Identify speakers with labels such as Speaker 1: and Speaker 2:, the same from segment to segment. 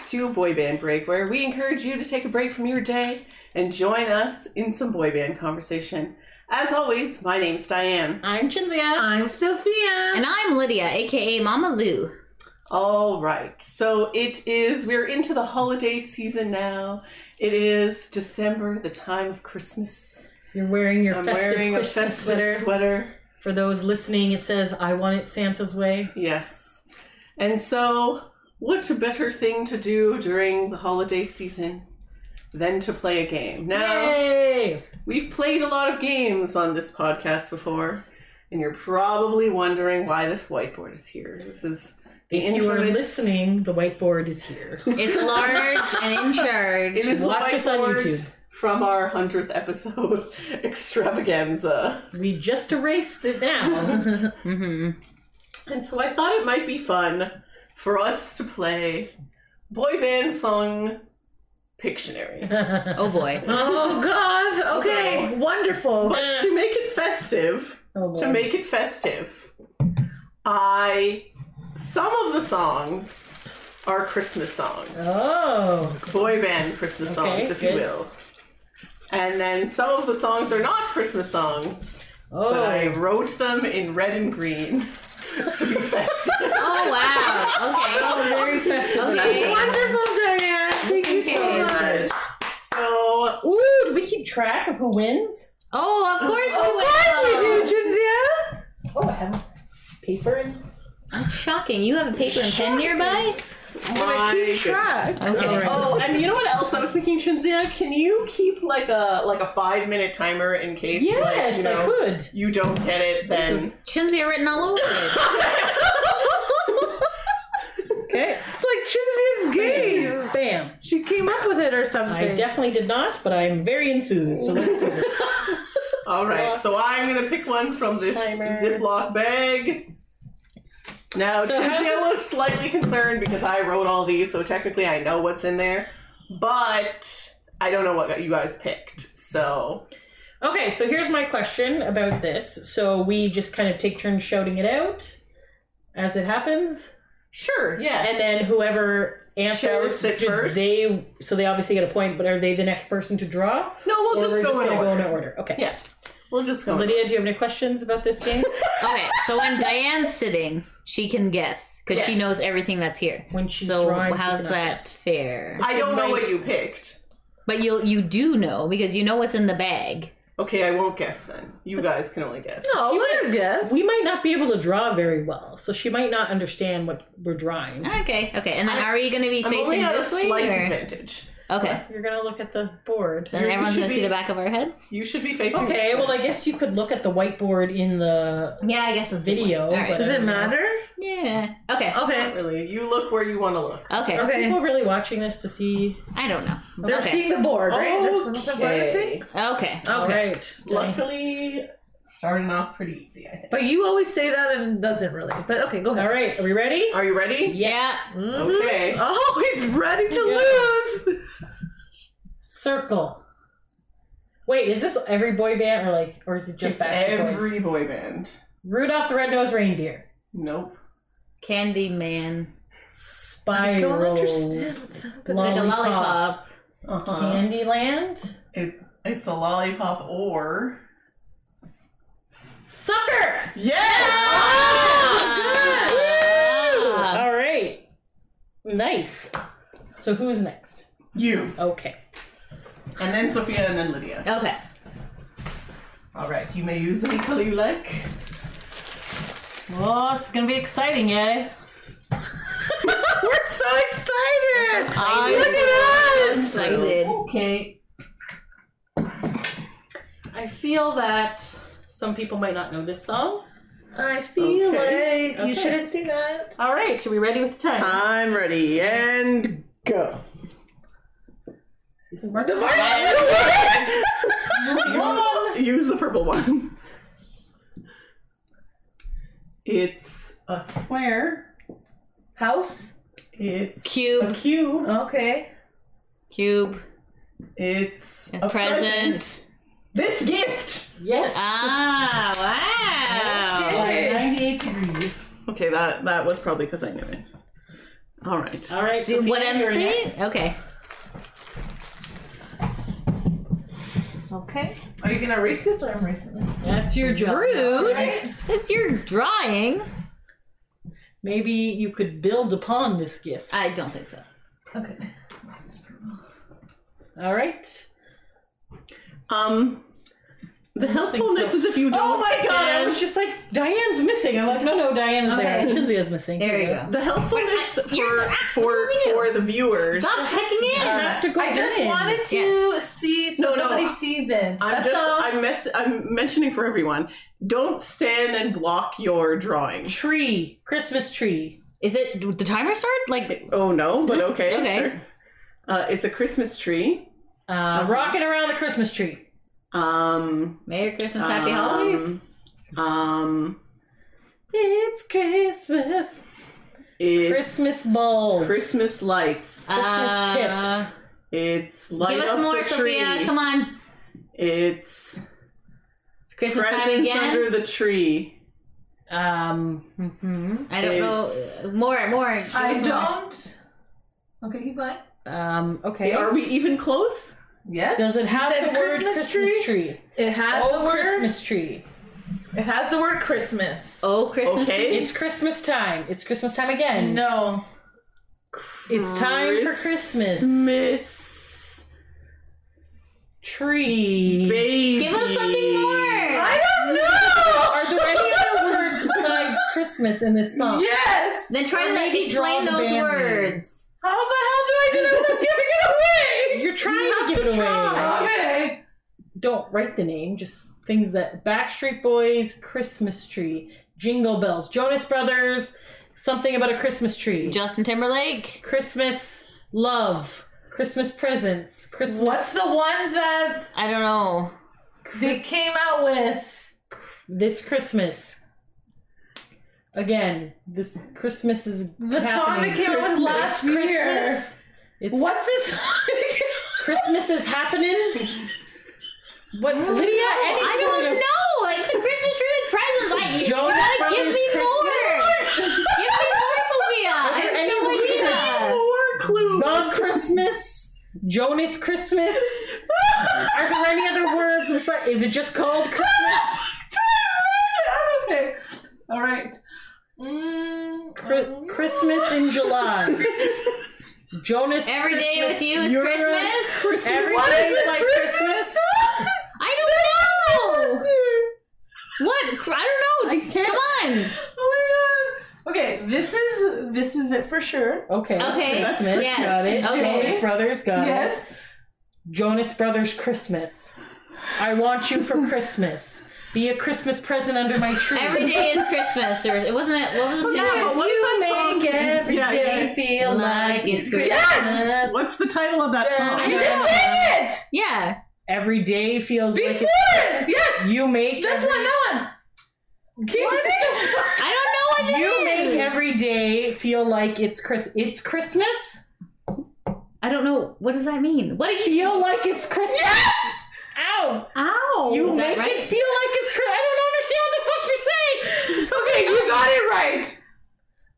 Speaker 1: back to Boy Band Break, where we encourage you to take a break from your day and join us in some boy band conversation. As always, my name's Diane.
Speaker 2: I'm Chinzia.
Speaker 3: I'm Sophia.
Speaker 4: And I'm Lydia, aka Mama Lou.
Speaker 1: All right, so it is, we're into the holiday season now. It is December, the time of Christmas.
Speaker 2: You're wearing your
Speaker 1: I'm
Speaker 2: festive
Speaker 1: wearing a
Speaker 2: Christmas
Speaker 1: festive
Speaker 2: sweater.
Speaker 1: sweater.
Speaker 2: For those listening, it says, I want it Santa's way.
Speaker 1: Yes. And so, what a better thing to do during the holiday season than to play a game? Now,
Speaker 2: Yay!
Speaker 1: we've played a lot of games on this podcast before, and you're probably wondering why this whiteboard is here. This is the
Speaker 2: If you are listening, the whiteboard is here.
Speaker 4: It's large and in charge.
Speaker 1: It is
Speaker 2: Watch us on YouTube.
Speaker 1: from our hundredth episode extravaganza.
Speaker 2: we just erased it now.
Speaker 4: hmm
Speaker 1: And so I thought it might be fun for us to play boy band song Pictionary.
Speaker 4: Oh boy.
Speaker 3: Oh God. Okay. Wonderful.
Speaker 1: But to make it festive,
Speaker 2: oh,
Speaker 1: to make it festive, I some of the songs are Christmas songs,
Speaker 2: Oh.
Speaker 1: boy band Christmas songs,
Speaker 2: Okay,
Speaker 1: if you will. And then some of the songs are not Christmas songs,
Speaker 2: Oh.
Speaker 1: but I wrote them in red and green to be festive.
Speaker 4: Oh wow. Okay.
Speaker 2: Oh, very festive.
Speaker 4: Okay.
Speaker 3: Wonderful, Diane. Thank you so much.
Speaker 1: so
Speaker 2: Ooh, do we keep track of who wins?
Speaker 4: Oh, of course
Speaker 3: Of
Speaker 4: we
Speaker 3: course we do, Chinzia.
Speaker 2: Oh, I have paper and.
Speaker 4: That's shocking. You have a paper and pen nearby?
Speaker 1: My
Speaker 3: Keep
Speaker 1: goodness.
Speaker 3: track.
Speaker 4: Okay.
Speaker 1: Oh, and you know what else I was thinking, Chinzia? Can you keep like a like a five minute timer in case
Speaker 2: Yes,
Speaker 1: like, you know,
Speaker 2: I could.
Speaker 1: you don't get it? Then
Speaker 4: This Chinzia written all over it.
Speaker 2: Okay.
Speaker 3: It's like Chinzia's game.
Speaker 2: Bam.
Speaker 3: She came up with it or something.
Speaker 2: I definitely did not, but I'm very enthused. So let's do this.
Speaker 1: all right. So I'm gonna pick one from this
Speaker 2: Timer.
Speaker 1: Ziploc bag. Now
Speaker 2: So
Speaker 1: Chinzia was slightly concerned because I wrote all these, so technically I know what's in there, but I don't know what you guys picked. So
Speaker 2: Okay, so here's my question about this. So we just kind of take turns shouting it out as it happens,
Speaker 1: sure, yes.
Speaker 2: and then whoever answers
Speaker 1: it first.
Speaker 2: They so they obviously get a point, but are they the next person to draw?
Speaker 1: no, we'll just
Speaker 2: we're
Speaker 1: go
Speaker 2: just
Speaker 1: in order.
Speaker 2: go in order. Okay.
Speaker 1: Yeah, we'll just go. in
Speaker 2: Lydia, do you have any questions about this game?
Speaker 4: Okay, so when Diane's sitting, she can guess because she
Speaker 1: Yes.
Speaker 4: knows everything that's here.
Speaker 2: When she's
Speaker 4: so
Speaker 2: drawing, she
Speaker 4: how's
Speaker 2: cannot
Speaker 4: that
Speaker 2: guess.
Speaker 4: fair?
Speaker 1: I don't know what you picked.
Speaker 4: But you you do know because you know what's in the bag.
Speaker 1: Okay, I won't guess then. You guys can only guess.
Speaker 3: No, let her guess.
Speaker 2: we might not be able to draw very well, so she might not understand what we're drawing.
Speaker 4: Okay, okay. And then
Speaker 1: I-
Speaker 4: are you going to be
Speaker 1: I'm only
Speaker 4: facing
Speaker 1: at a
Speaker 4: this way?
Speaker 1: slight
Speaker 4: or-
Speaker 1: advantage.
Speaker 4: Okay.
Speaker 2: You're gonna look at the board.
Speaker 4: Then
Speaker 1: You
Speaker 4: everyone's
Speaker 1: should
Speaker 4: going to see
Speaker 1: be-
Speaker 4: the back of our heads?
Speaker 1: You should be facing.
Speaker 2: Okay,
Speaker 1: this
Speaker 2: well
Speaker 1: way.
Speaker 2: I guess you could look at the whiteboard in the
Speaker 4: Yeah, I guess it's the
Speaker 2: Video,
Speaker 4: one. All right.
Speaker 2: but-
Speaker 3: Does it matter?
Speaker 4: Yeah. Okay.
Speaker 1: Not
Speaker 3: Okay.
Speaker 1: really. You look where you want to look.
Speaker 4: Okay.
Speaker 2: Are
Speaker 3: Okay.
Speaker 2: people really watching this to see?
Speaker 4: I don't know.
Speaker 3: They're
Speaker 4: okay.
Speaker 3: seeing the board, right? That's the most important thing.
Speaker 1: Okay.
Speaker 4: Okay.
Speaker 2: All
Speaker 3: Okay.
Speaker 2: right.
Speaker 1: Luckily, starting off pretty easy. I think.
Speaker 3: But you always say that and doesn't really. But okay, go
Speaker 2: All
Speaker 3: ahead.
Speaker 2: right. Are we ready?
Speaker 1: Are you ready?
Speaker 2: Yes.
Speaker 3: Mhm.
Speaker 1: Okay.
Speaker 3: Oh, he's ready to
Speaker 2: Yeah.
Speaker 3: lose.
Speaker 2: Circle. Wait, is this every boy band or like, or is it just
Speaker 1: It's
Speaker 2: Backstreet
Speaker 1: every
Speaker 2: Boys?
Speaker 1: boy band.
Speaker 2: Rudolph the Red-Nosed Reindeer.
Speaker 1: Nope.
Speaker 4: Candyman.
Speaker 2: Spiral.
Speaker 3: I don't understand what's happening.
Speaker 4: Like a
Speaker 2: Lollipop.
Speaker 4: lollipop.
Speaker 1: Uh huh.
Speaker 2: Candyland.
Speaker 1: It, it's a lollipop or.
Speaker 2: Sucker.
Speaker 1: Yes.
Speaker 4: Ah.
Speaker 2: All right. Nice. So who's next?
Speaker 1: You.
Speaker 2: Okay.
Speaker 1: And then Sophia, and then Lydia.
Speaker 4: Okay.
Speaker 1: All right. You may use any color you like.
Speaker 2: Oh, it's gonna be exciting, guys.
Speaker 3: We're so excited.
Speaker 1: I-
Speaker 3: Look at us.
Speaker 4: Excited.
Speaker 2: Okay. I feel that some people might not know this song.
Speaker 3: I feel
Speaker 1: Okay.
Speaker 3: like you shouldn't see that.
Speaker 2: All right, are we ready with the time?
Speaker 1: I'm ready and go.
Speaker 3: The
Speaker 1: Use the purple one. It's a square.
Speaker 3: House.
Speaker 1: It's a
Speaker 4: Cube.
Speaker 1: cube.
Speaker 3: Okay.
Speaker 4: Cube.
Speaker 1: It's
Speaker 4: A
Speaker 1: a present.
Speaker 4: present.
Speaker 1: This gift.
Speaker 2: Yes.
Speaker 4: Ah, wow.
Speaker 3: Okay.
Speaker 2: 98 degrees.
Speaker 1: Okay, that that was probably because I knew it. All right.
Speaker 2: All right.
Speaker 4: See
Speaker 2: Sophia,
Speaker 4: what I'm saying?
Speaker 2: next.
Speaker 4: Okay.
Speaker 3: Okay. Are you gonna erase this or I'm erasing this?
Speaker 2: That's your job.
Speaker 4: Rude.
Speaker 3: Right.
Speaker 4: It's your drawing.
Speaker 2: Maybe you could build upon this gift.
Speaker 4: I don't think so.
Speaker 3: Okay.
Speaker 2: All right.
Speaker 1: Um, the helpfulness
Speaker 2: some-
Speaker 1: is if you don't.
Speaker 2: Oh my god! I was just like, Diane's missing. I'm like, no, no, Diane's there.
Speaker 4: Okay.
Speaker 2: Chinzia's missing.
Speaker 4: There you go.
Speaker 1: The helpfulness
Speaker 4: I-
Speaker 1: for
Speaker 4: ah,
Speaker 1: for
Speaker 4: what do we do?
Speaker 1: for the viewers.
Speaker 4: Stop checking in.
Speaker 2: I have to go
Speaker 3: I just
Speaker 2: in.
Speaker 3: wanted to see so
Speaker 1: No, no,
Speaker 3: nobody
Speaker 1: I-
Speaker 3: sees it.
Speaker 1: I'm
Speaker 3: That's
Speaker 1: just
Speaker 3: all.
Speaker 1: I'm mess I'm mentioning for everyone. Don't stand and block your drawing.
Speaker 2: tree, Christmas tree.
Speaker 4: Is it the timer start? Like
Speaker 1: Oh no, but
Speaker 4: This-
Speaker 1: okay,
Speaker 4: okay.
Speaker 1: sure. Uh, it's a Christmas tree.
Speaker 2: Uh, rocking around the Christmas tree.
Speaker 1: Um,
Speaker 4: Merry Christmas, Happy Holidays.
Speaker 1: um, Um,
Speaker 2: It's Christmas.
Speaker 1: it's
Speaker 2: Christmas balls.
Speaker 1: Christmas lights.
Speaker 2: Christmas
Speaker 4: Uh,
Speaker 2: tips.
Speaker 1: It's light
Speaker 4: Give us
Speaker 1: up
Speaker 4: more,
Speaker 1: the tree.
Speaker 4: Sophia. Come on.
Speaker 1: It's
Speaker 4: It's Christmas time
Speaker 1: presents
Speaker 4: again.
Speaker 1: under the tree.
Speaker 2: Um. mhm.
Speaker 4: I don't
Speaker 1: It's-
Speaker 4: know. More, more.
Speaker 3: I don't. Okay, keep going.
Speaker 2: Um. Okay.
Speaker 1: Are we even close?
Speaker 3: Yes.
Speaker 2: Does it have the word
Speaker 3: Christmas
Speaker 2: Christmas
Speaker 3: tree?
Speaker 2: tree?
Speaker 3: It has
Speaker 2: Oh,
Speaker 3: the word.
Speaker 2: Christmas tree.
Speaker 3: It has the word Christmas.
Speaker 4: Oh, Christmas.
Speaker 1: Okay.
Speaker 4: tree?
Speaker 2: It's Christmas time. It's Christmas time again.
Speaker 3: No.
Speaker 2: It's time for Christmas.
Speaker 1: Christmas.
Speaker 2: Tree.
Speaker 1: Baby.
Speaker 4: Give us something more.
Speaker 3: I don't know.
Speaker 2: Are there any other words besides Christmas in this song?
Speaker 3: Yes.
Speaker 4: Then try
Speaker 2: Or
Speaker 4: to like explain those
Speaker 2: band
Speaker 4: words.
Speaker 3: How the hell do I do that without giving it away?
Speaker 2: You're trying
Speaker 1: You
Speaker 2: to give
Speaker 1: to
Speaker 2: it away.
Speaker 3: Okay.
Speaker 2: Don't write the name, just things that Backstreet Boys, Christmas tree, Jingle Bells, Jonas Brothers, something about a Christmas tree,
Speaker 4: Justin Timberlake.
Speaker 2: Christmas love, Christmas presents, Christmas.
Speaker 3: What's the one that
Speaker 4: I don't know.
Speaker 3: they came out with?
Speaker 2: this Christmas? Again, this Christmas is
Speaker 3: The song that came out with last
Speaker 2: It's
Speaker 3: year.
Speaker 2: Christmas. It's
Speaker 3: What's this song?
Speaker 2: Christmas is happening. What, Lydia? Any
Speaker 4: I don't
Speaker 2: of
Speaker 4: know. Like it's a Christmas tree with presents. Like, you
Speaker 2: Jonas
Speaker 4: gotta give me
Speaker 2: Christmas?
Speaker 4: more. give me more, Sophia. I
Speaker 2: there
Speaker 4: have
Speaker 2: any
Speaker 4: no idea.
Speaker 1: More clues.
Speaker 2: The Christmas, Jonas Christmas. Are there any other words? Is it just called Christmas?
Speaker 3: okay. All right. Mm,
Speaker 2: Chri- Christmas in July. Jonas.
Speaker 4: Every day
Speaker 2: Christmas
Speaker 4: with you is
Speaker 2: Euro-
Speaker 4: Christmas.
Speaker 1: Christmas.
Speaker 2: Every
Speaker 3: What
Speaker 2: day
Speaker 3: is it?
Speaker 2: like
Speaker 3: Christmas?
Speaker 4: I don't know. What? I don't know.
Speaker 1: I can't.
Speaker 4: Come on.
Speaker 3: Oh my god. Okay, this is this is it for sure.
Speaker 2: Okay.
Speaker 4: Okay,
Speaker 2: Christmas.
Speaker 4: yes,
Speaker 2: Got it.
Speaker 4: okay.
Speaker 2: Jonas Brothers. Got
Speaker 3: Yes.
Speaker 2: it. Jonas Brothers Christmas. I want you for Christmas. Be a Christmas present under my tree.
Speaker 4: Every day is Christmas, or it wasn't it? What was the
Speaker 1: Yeah,
Speaker 4: song?
Speaker 1: but what is
Speaker 2: you
Speaker 1: that song?
Speaker 2: make every
Speaker 1: Yeah,
Speaker 2: day
Speaker 1: yeah.
Speaker 2: feel like it's Christmas.
Speaker 3: Yes!
Speaker 1: What's the title of that
Speaker 2: Yeah.
Speaker 1: song?
Speaker 3: You just sang it
Speaker 4: Yeah.
Speaker 2: Every day feels
Speaker 3: before
Speaker 2: like
Speaker 3: it.
Speaker 2: it's
Speaker 3: Yes.
Speaker 2: you make
Speaker 3: That's
Speaker 2: every,
Speaker 3: one. That one. Keep singing.
Speaker 4: I don't know what it
Speaker 2: you
Speaker 4: is.
Speaker 2: make every day feel like it's Chris. It's Christmas.
Speaker 4: I don't know. What does that mean? What do you
Speaker 2: Feel like it's Christmas.
Speaker 3: Yes.
Speaker 2: Ow!
Speaker 1: Ow.
Speaker 2: You
Speaker 4: Is that
Speaker 2: make
Speaker 4: right?
Speaker 2: it feel like it's Christmas. I don't understand what the fuck you're saying.
Speaker 3: Okay, you got it right.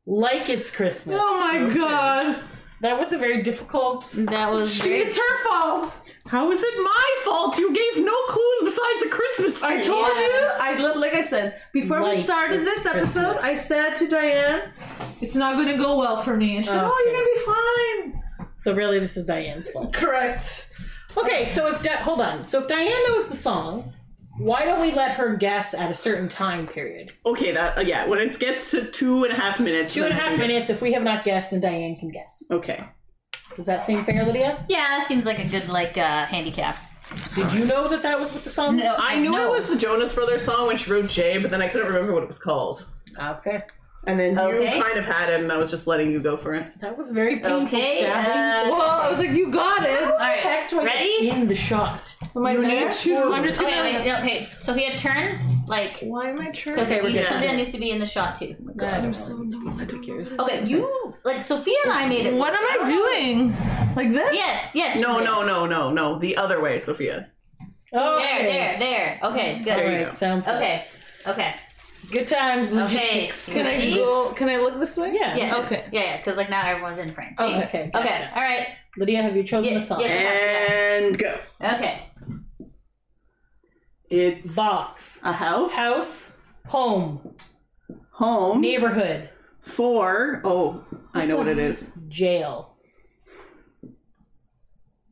Speaker 2: Like it's Christmas.
Speaker 3: Oh my god.
Speaker 2: That was a very difficult.
Speaker 4: That was very
Speaker 3: It's her fault.
Speaker 1: How is it my fault? You gave no clues besides a Christmas tree.
Speaker 3: I told you. I like I said before we started
Speaker 2: it's
Speaker 3: this episode.
Speaker 2: Christmas.
Speaker 3: I said to Diane, "It's not going to go well for me," and she said, "Oh, you're gonna be fine."
Speaker 2: So really, this is Diane's fault.
Speaker 3: Correct.
Speaker 2: Okay, so if Di- hold on, so if Diane knows the song, why don't we let her guess at a certain time period?
Speaker 1: Okay, that uh, yeah. When it gets to two and a half minutes,
Speaker 2: Two and a
Speaker 1: then I
Speaker 2: half
Speaker 1: can guess.
Speaker 2: minutes. If we have not guessed, then Diane can guess.
Speaker 1: Okay.
Speaker 2: Does that seem fair, Lydia?
Speaker 4: Yeah, that seems like a good like uh handicap.
Speaker 2: Did you know that that was what the song was?
Speaker 4: No.
Speaker 1: I knew
Speaker 4: know.
Speaker 1: it was the Jonas Brothers song when she wrote J, but then I couldn't remember what it was called.
Speaker 2: Okay,
Speaker 1: And then
Speaker 4: Okay.
Speaker 1: you kind of had it, and I was just letting you go for it.
Speaker 2: that was very painful
Speaker 4: Okay.
Speaker 2: stabbing.
Speaker 4: Uh,
Speaker 3: Well, I was like, "You got it."
Speaker 4: all right.
Speaker 2: Back to
Speaker 4: Ready?
Speaker 2: in the shot.
Speaker 3: Am I
Speaker 1: You
Speaker 3: there?
Speaker 1: need to-
Speaker 3: I'm just gonna.
Speaker 4: Okay, wait, no, okay. Sophia, turn like
Speaker 3: Why am I turning?
Speaker 4: because
Speaker 2: Okay, we're
Speaker 4: each
Speaker 2: good.
Speaker 4: of them needs to be in the shot too.
Speaker 2: God, I don't know. I took yours.
Speaker 4: Okay, you like Sophia and I made it.
Speaker 3: What am I doing? Like this?
Speaker 4: Yes, yes.
Speaker 1: No,
Speaker 4: there.
Speaker 1: no, no, no, no. The other way, Sophia.
Speaker 2: Okay.
Speaker 4: There, there, there. Okay, good.
Speaker 1: There you
Speaker 2: Alright,
Speaker 1: go.
Speaker 2: sounds good.
Speaker 4: Okay, okay.
Speaker 2: Good times,
Speaker 4: Okay.
Speaker 3: Can I go? Can I look this way?
Speaker 2: Yeah.
Speaker 4: Yes.
Speaker 3: Okay.
Speaker 4: Yeah, yeah, because like now everyone's in frame. See?
Speaker 3: Okay.
Speaker 2: Okay.
Speaker 4: Okay.
Speaker 2: gotcha.
Speaker 4: All right.
Speaker 2: Lydia, have you chosen
Speaker 4: Yes,
Speaker 2: the song?
Speaker 4: yes.
Speaker 1: And go.
Speaker 4: Okay.
Speaker 1: It's
Speaker 2: Box.
Speaker 1: a house.
Speaker 2: House. Home.
Speaker 1: Home.
Speaker 2: Neighborhood.
Speaker 1: For. Oh, I know what it is.
Speaker 2: Jail.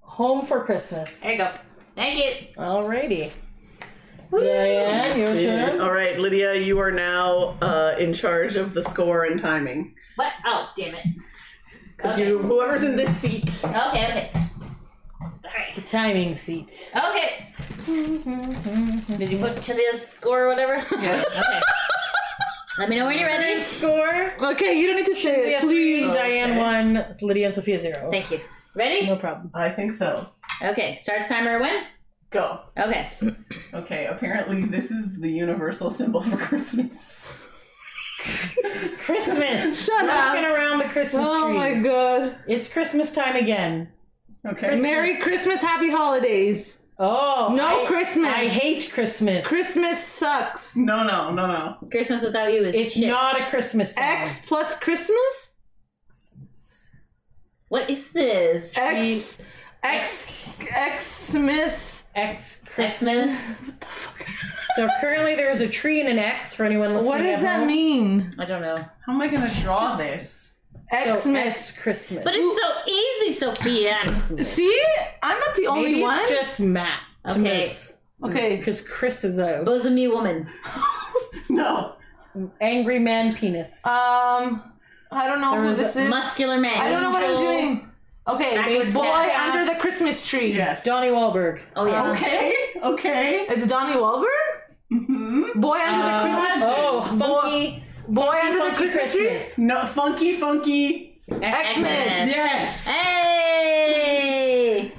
Speaker 2: Home for Christmas.
Speaker 4: There you go. Thank you.
Speaker 2: Alrighty. Diane, your turn.
Speaker 1: All right, Lydia, you are now uh, in charge of the score and timing.
Speaker 4: What? Oh, damn it.
Speaker 1: Because
Speaker 4: Okay.
Speaker 1: you, whoever's in this seat.
Speaker 4: Okay, okay.
Speaker 2: The timing seat.
Speaker 4: Okay. Did you put Chilia's score or whatever?
Speaker 1: Yes.
Speaker 4: Okay. Let me know when you're ready.
Speaker 2: Score.
Speaker 3: Okay, you don't need to say it, please.
Speaker 2: Diane one. Lydia and Sophia zero.
Speaker 4: Thank you. Ready?
Speaker 2: No problem.
Speaker 1: I think so.
Speaker 4: Okay. Starts timer when?
Speaker 1: Go.
Speaker 4: Okay.
Speaker 1: Okay, apparently this is the universal symbol for Christmas.
Speaker 2: Christmas.
Speaker 3: Shut
Speaker 2: Rocking
Speaker 3: up.
Speaker 2: around the Christmas tree.
Speaker 3: Oh
Speaker 2: tree.
Speaker 3: my god.
Speaker 2: It's Christmas time again.
Speaker 1: Okay.
Speaker 2: Christmas.
Speaker 3: Merry Christmas, happy holidays.
Speaker 2: Oh.
Speaker 3: No
Speaker 2: I-
Speaker 3: Christmas.
Speaker 2: I hate Christmas.
Speaker 3: Christmas sucks.
Speaker 1: No, no, no, no.
Speaker 4: Christmas without you is
Speaker 2: It's
Speaker 4: shit.
Speaker 2: not a Christmas song.
Speaker 3: X plus Christmas?
Speaker 4: What is this?
Speaker 3: X X Xmas.
Speaker 2: X
Speaker 4: Christmas?
Speaker 2: So currently there's a tree and an X for anyone listening.
Speaker 3: What does
Speaker 2: at
Speaker 3: that
Speaker 2: home.
Speaker 3: mean?
Speaker 4: I don't know.
Speaker 1: How am I going to draw this?
Speaker 2: So
Speaker 3: Xmas.
Speaker 2: X Christmas.
Speaker 4: But it's so easy, Sophia.
Speaker 3: See? I'm not the only
Speaker 2: Maybe
Speaker 3: one.
Speaker 2: it's just Matt to
Speaker 4: Okay.
Speaker 2: miss.
Speaker 3: Okay.
Speaker 2: Because Chris is a
Speaker 4: Bosomy woman.
Speaker 1: No.
Speaker 2: angry man penis.
Speaker 3: Um I don't know
Speaker 2: There
Speaker 3: who
Speaker 2: was
Speaker 3: this
Speaker 2: a-
Speaker 3: is.
Speaker 4: Muscular man.
Speaker 3: I don't know what I'm doing. Okay,
Speaker 4: Backwards
Speaker 3: boy
Speaker 4: cat.
Speaker 3: under the Christmas tree.
Speaker 1: Yes.
Speaker 2: Donnie Wahlberg.
Speaker 4: Oh, yeah.
Speaker 1: Okay. Okay.
Speaker 3: It's Donnie Wahlberg.
Speaker 1: Mm-hmm.
Speaker 3: Boy under
Speaker 2: Uh,
Speaker 3: the Christmas tree.
Speaker 2: oh, funky,
Speaker 3: boy
Speaker 2: funky,
Speaker 3: under the
Speaker 2: funky
Speaker 3: Christmas tree.
Speaker 2: Christmas.
Speaker 1: No, funky, funky.
Speaker 3: Xmas.
Speaker 1: Yes.
Speaker 4: Hey!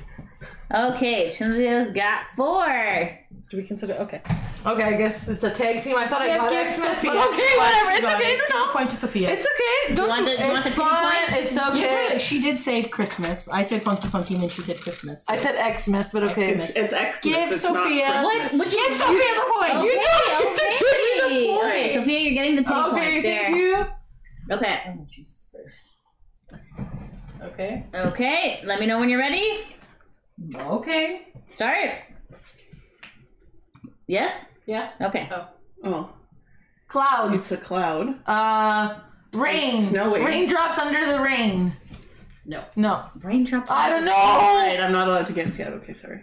Speaker 4: Okay, Chinzia's got four.
Speaker 2: Do we consider? Okay.
Speaker 3: Okay, I guess it's a tag team. I thought I got
Speaker 2: give
Speaker 3: Xmas,
Speaker 2: Sophia.
Speaker 3: but okay, whatever. It's okay.
Speaker 2: it.
Speaker 3: No, no.
Speaker 2: Point to Sophia.
Speaker 3: It's okay. Don't
Speaker 4: want
Speaker 3: do-
Speaker 4: the- do you want
Speaker 3: it's
Speaker 4: the pity
Speaker 3: fine.
Speaker 4: points?
Speaker 3: It's okay.
Speaker 2: her- She did say Christmas. I said funky, funky, and then she said Christmas.
Speaker 3: I said Xmas, but okay.
Speaker 2: Xmas.
Speaker 1: It's Xmas.
Speaker 2: Give
Speaker 1: it's
Speaker 2: Sophia-
Speaker 1: Not
Speaker 4: What? Would you
Speaker 2: Give Sophia the point.
Speaker 4: Okay,
Speaker 3: You don't
Speaker 4: okay.
Speaker 3: give the point.
Speaker 4: Okay, Sophia, you're getting the pity
Speaker 3: Okay,
Speaker 4: point there.
Speaker 3: thank you.
Speaker 4: Okay.
Speaker 2: Oh, Jesus Christ. Okay.
Speaker 4: Okay, let me know when you're ready.
Speaker 2: Okay.
Speaker 4: Start. Yes?
Speaker 2: Yeah.
Speaker 4: Okay.
Speaker 1: Oh,
Speaker 3: Clouds.
Speaker 1: it's a cloud.
Speaker 3: Uh, rain.
Speaker 1: It's snowing.
Speaker 3: Raindrops under the rain.
Speaker 2: No.
Speaker 3: No.
Speaker 4: Raindrops.
Speaker 3: I don't
Speaker 1: All
Speaker 3: know.
Speaker 1: right, I'm not allowed to guess yet. Okay, sorry.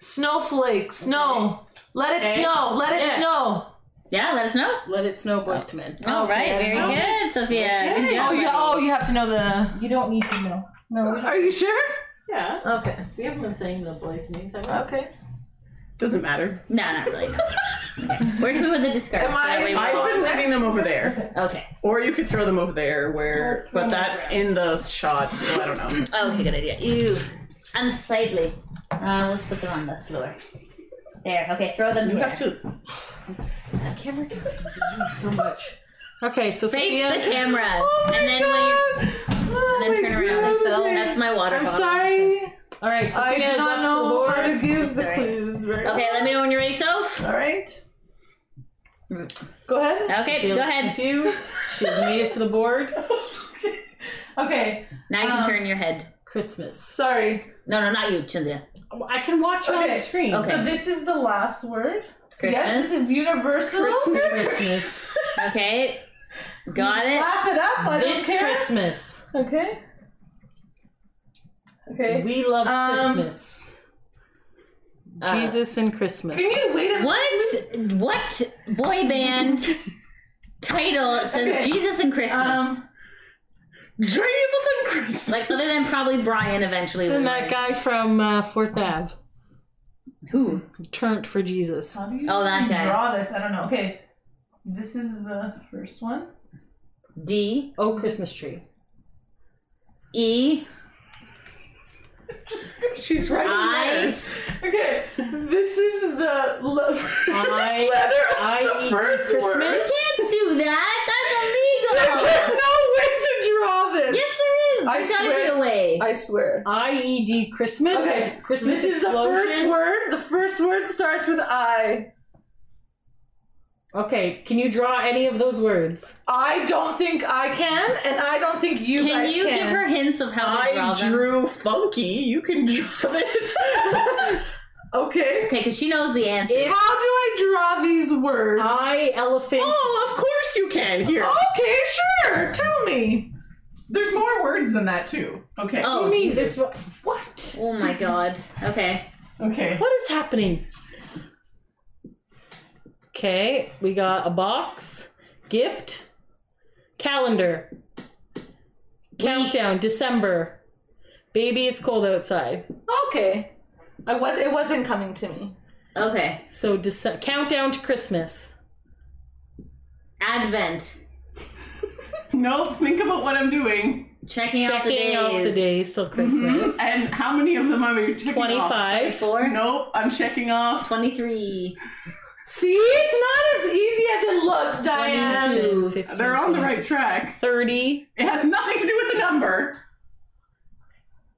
Speaker 3: Snowflake. Snow. Let it
Speaker 2: Okay.
Speaker 3: snow. Let it
Speaker 2: Yes.
Speaker 3: snow.
Speaker 4: Yeah, let us know.
Speaker 2: Let it snow, Boyz II Men.
Speaker 4: All right, very
Speaker 3: okay.
Speaker 4: good, Sophia. Good job.
Speaker 3: Oh yeah. Oh, you have to know the.
Speaker 2: You don't need to know. No.
Speaker 3: Are you sure?
Speaker 2: Yeah.
Speaker 3: Okay.
Speaker 2: We haven't been saying the boys' names. have we?
Speaker 3: Okay.
Speaker 1: Doesn't matter.
Speaker 4: No, not really. No. Okay. Where's we with the discard?
Speaker 3: Am I-
Speaker 4: way
Speaker 1: I've been leaving them over there,
Speaker 4: Okay.
Speaker 1: or you could throw them over there. Where, but that's in the shot, so I don't know.
Speaker 4: Oh, okay, good idea. Ew. Unsightly. Uh, let's put them on the floor. There. Okay, throw them
Speaker 1: You
Speaker 4: here.
Speaker 1: have to.
Speaker 2: The camera confuses me so much. Okay, so
Speaker 4: Face
Speaker 2: Sophia.
Speaker 4: the camera,
Speaker 3: Oh my
Speaker 4: and then when you
Speaker 3: God.
Speaker 4: and then turn around and
Speaker 3: God.
Speaker 4: That's my water
Speaker 3: I'm
Speaker 4: bottle.
Speaker 3: sorry.
Speaker 2: All right, Sophia
Speaker 3: I
Speaker 2: is
Speaker 3: do
Speaker 2: up
Speaker 3: not
Speaker 2: to
Speaker 3: know
Speaker 2: board.
Speaker 3: how to give the
Speaker 4: Sorry.
Speaker 3: clues. Very
Speaker 4: Okay, let me know when you're ready, Soph.
Speaker 3: All right. Go ahead.
Speaker 4: Okay,
Speaker 2: Sophia
Speaker 4: go
Speaker 2: is
Speaker 4: ahead.
Speaker 2: Confused. She has made it to the board.
Speaker 3: Okay.
Speaker 4: Now you can
Speaker 3: Um,
Speaker 4: turn your head.
Speaker 2: Christmas.
Speaker 3: Sorry.
Speaker 4: No, no, not you, Chinzia.
Speaker 2: I can watch you on
Speaker 3: Okay.
Speaker 2: the screen.
Speaker 4: Okay.
Speaker 3: So this is the last word.
Speaker 4: Christmas.
Speaker 3: Yes, this is universal.
Speaker 2: Christmas.
Speaker 4: Okay, got it.
Speaker 3: Laugh it up. I
Speaker 2: this
Speaker 3: don't care.
Speaker 2: Christmas.
Speaker 3: Okay. Okay.
Speaker 2: We love
Speaker 3: Um,
Speaker 2: Christmas.
Speaker 4: Uh,
Speaker 2: Jesus and Christmas.
Speaker 3: Can you wait a
Speaker 4: What? What boy band title says
Speaker 3: Okay.
Speaker 4: Jesus and Christmas?
Speaker 3: Um.
Speaker 1: Jesus and Christmas.
Speaker 4: like other than probably Brian eventually.
Speaker 2: and that
Speaker 4: win.
Speaker 2: guy from uh, Fourth Ave
Speaker 4: Who?
Speaker 2: turned for Jesus.
Speaker 3: How do you
Speaker 4: Oh, that guy.
Speaker 3: draw this? I don't know. Okay. This is the first one.
Speaker 4: D
Speaker 2: Oh, Christmas tree.
Speaker 4: E
Speaker 1: She's writing
Speaker 4: I-
Speaker 1: letters.
Speaker 3: Okay. This is the le-
Speaker 2: I-
Speaker 3: letter of
Speaker 2: I
Speaker 3: the
Speaker 2: eat
Speaker 3: first
Speaker 2: Christmas.
Speaker 3: word.
Speaker 4: You can't do that. That's illegal.
Speaker 3: There's no way to draw this.
Speaker 4: yes, there is.
Speaker 3: I
Speaker 4: There's gotta be
Speaker 3: swear-
Speaker 4: a way.
Speaker 3: I swear.
Speaker 2: IED Christmas.
Speaker 3: Okay,
Speaker 2: Christmas
Speaker 3: This is the first word. The first word starts with I.
Speaker 2: Okay, can you draw any of those words?
Speaker 3: I don't think I can, and I don't think you
Speaker 4: Can
Speaker 3: guys
Speaker 4: you
Speaker 3: can.
Speaker 4: give her hints of how to draw
Speaker 1: I
Speaker 4: them?
Speaker 1: drew funky. You can draw this.
Speaker 3: Okay.
Speaker 4: Okay, because she knows the answer.
Speaker 2: If-
Speaker 3: How do I draw these words?
Speaker 2: I elephant.
Speaker 1: oh, of course you can. Here.
Speaker 3: Okay, sure. Tell me.
Speaker 1: There's more words than that too. Okay.
Speaker 4: Oh,
Speaker 2: What do you mean?
Speaker 4: Jesus.
Speaker 2: There's- What?
Speaker 4: Oh my god. Okay.
Speaker 1: Okay.
Speaker 2: What is happening? Okay, we got a box, gift, calendar, countdown, December. Baby, it's cold outside.
Speaker 3: Okay. I was. It wasn't coming to me.
Speaker 4: Okay.
Speaker 2: So Dece- countdown to Christmas.
Speaker 4: Advent.
Speaker 1: Nope. Think about what I'm doing.
Speaker 4: Checking, off the
Speaker 2: Checking
Speaker 4: days.
Speaker 2: off the days till mm-hmm. Christmas.
Speaker 1: And how many of them are we checking off?
Speaker 2: 25.
Speaker 4: 24.
Speaker 1: Nope. I'm checking off.
Speaker 4: 23.
Speaker 3: See, it's not as easy as it looks, Diane.
Speaker 2: 15,
Speaker 1: They're on the right track.
Speaker 2: 30.
Speaker 1: It has nothing to do with the number.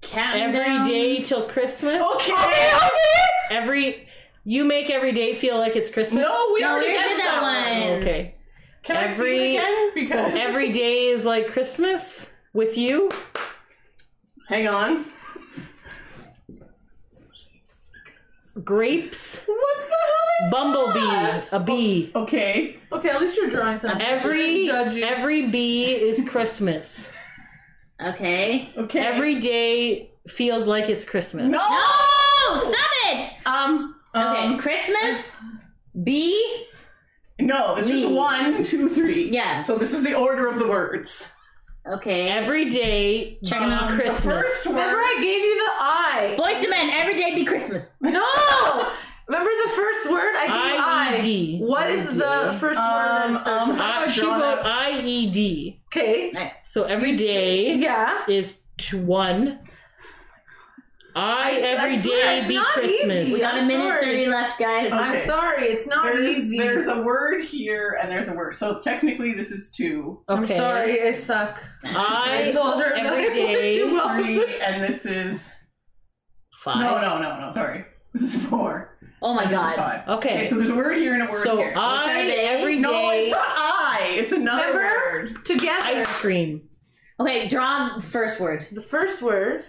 Speaker 4: Counting
Speaker 2: Every
Speaker 4: down.
Speaker 2: day till Christmas.
Speaker 1: Okay.
Speaker 3: Okay.
Speaker 2: Every. You make every day feel like it's Christmas?
Speaker 1: No, we
Speaker 4: No,
Speaker 1: already
Speaker 4: we
Speaker 1: guessed
Speaker 4: did that one.
Speaker 2: Okay.
Speaker 1: Can I see it again? Because
Speaker 2: Every day is like Christmas with you.
Speaker 1: Hang on.
Speaker 2: Grapes.
Speaker 3: What the hell is
Speaker 2: Bumblebee.
Speaker 3: that?
Speaker 2: A bee.
Speaker 1: Okay.
Speaker 3: Okay, at least you're drawing something.
Speaker 2: Every
Speaker 3: Just judge you.
Speaker 2: every bee is Christmas.
Speaker 4: Okay.
Speaker 1: Okay.
Speaker 2: Every day feels like it's Christmas.
Speaker 1: no.
Speaker 4: No! Stop it!
Speaker 1: Um.
Speaker 4: Okay,
Speaker 1: um,
Speaker 4: Christmas. B.
Speaker 1: No. This is one, two, three.
Speaker 4: Yeah.
Speaker 1: So this is the order of the words.
Speaker 4: Okay.
Speaker 2: Every day be
Speaker 4: Checking off the
Speaker 1: The
Speaker 2: Christmas.
Speaker 1: first
Speaker 3: Remember. I gave you the I.
Speaker 4: Boyz II Men, every day be Christmas.
Speaker 3: No. Remember the first word I gave
Speaker 2: IED.
Speaker 3: I. What is the first word
Speaker 1: Um,
Speaker 3: that starts
Speaker 1: um,
Speaker 3: with
Speaker 1: how
Speaker 2: Uh, she
Speaker 1: draw
Speaker 2: wrote
Speaker 1: that?
Speaker 2: IED.
Speaker 3: Okay.
Speaker 2: So every day
Speaker 3: Yeah.
Speaker 2: is to one. I,
Speaker 3: I-
Speaker 2: every
Speaker 3: I
Speaker 2: day
Speaker 3: it's
Speaker 2: be
Speaker 3: not
Speaker 2: Christmas.
Speaker 3: easy.
Speaker 4: We got a
Speaker 3: I'm
Speaker 4: minute
Speaker 3: sorry.
Speaker 4: 30 left, guys.
Speaker 1: Okay.
Speaker 3: I'm sorry, it's not
Speaker 1: There's,
Speaker 3: easy.
Speaker 1: there's a word here and there's a word. So technically this is two.
Speaker 2: Okay.
Speaker 3: I'm sorry, I suck.
Speaker 2: I
Speaker 3: I told her
Speaker 2: every
Speaker 3: I would
Speaker 2: day.
Speaker 1: Three and this is
Speaker 2: five.
Speaker 1: no no no no sorry. This is four.
Speaker 4: Oh my god.
Speaker 2: Okay.
Speaker 1: Okay, so there's a word here and a word
Speaker 2: So
Speaker 1: here.
Speaker 2: I
Speaker 4: are they?
Speaker 2: every
Speaker 1: no, it's not I. It's another
Speaker 3: Remember?
Speaker 1: word.
Speaker 3: Together.
Speaker 2: ice cream.
Speaker 4: Okay, draw first word.
Speaker 3: The first word.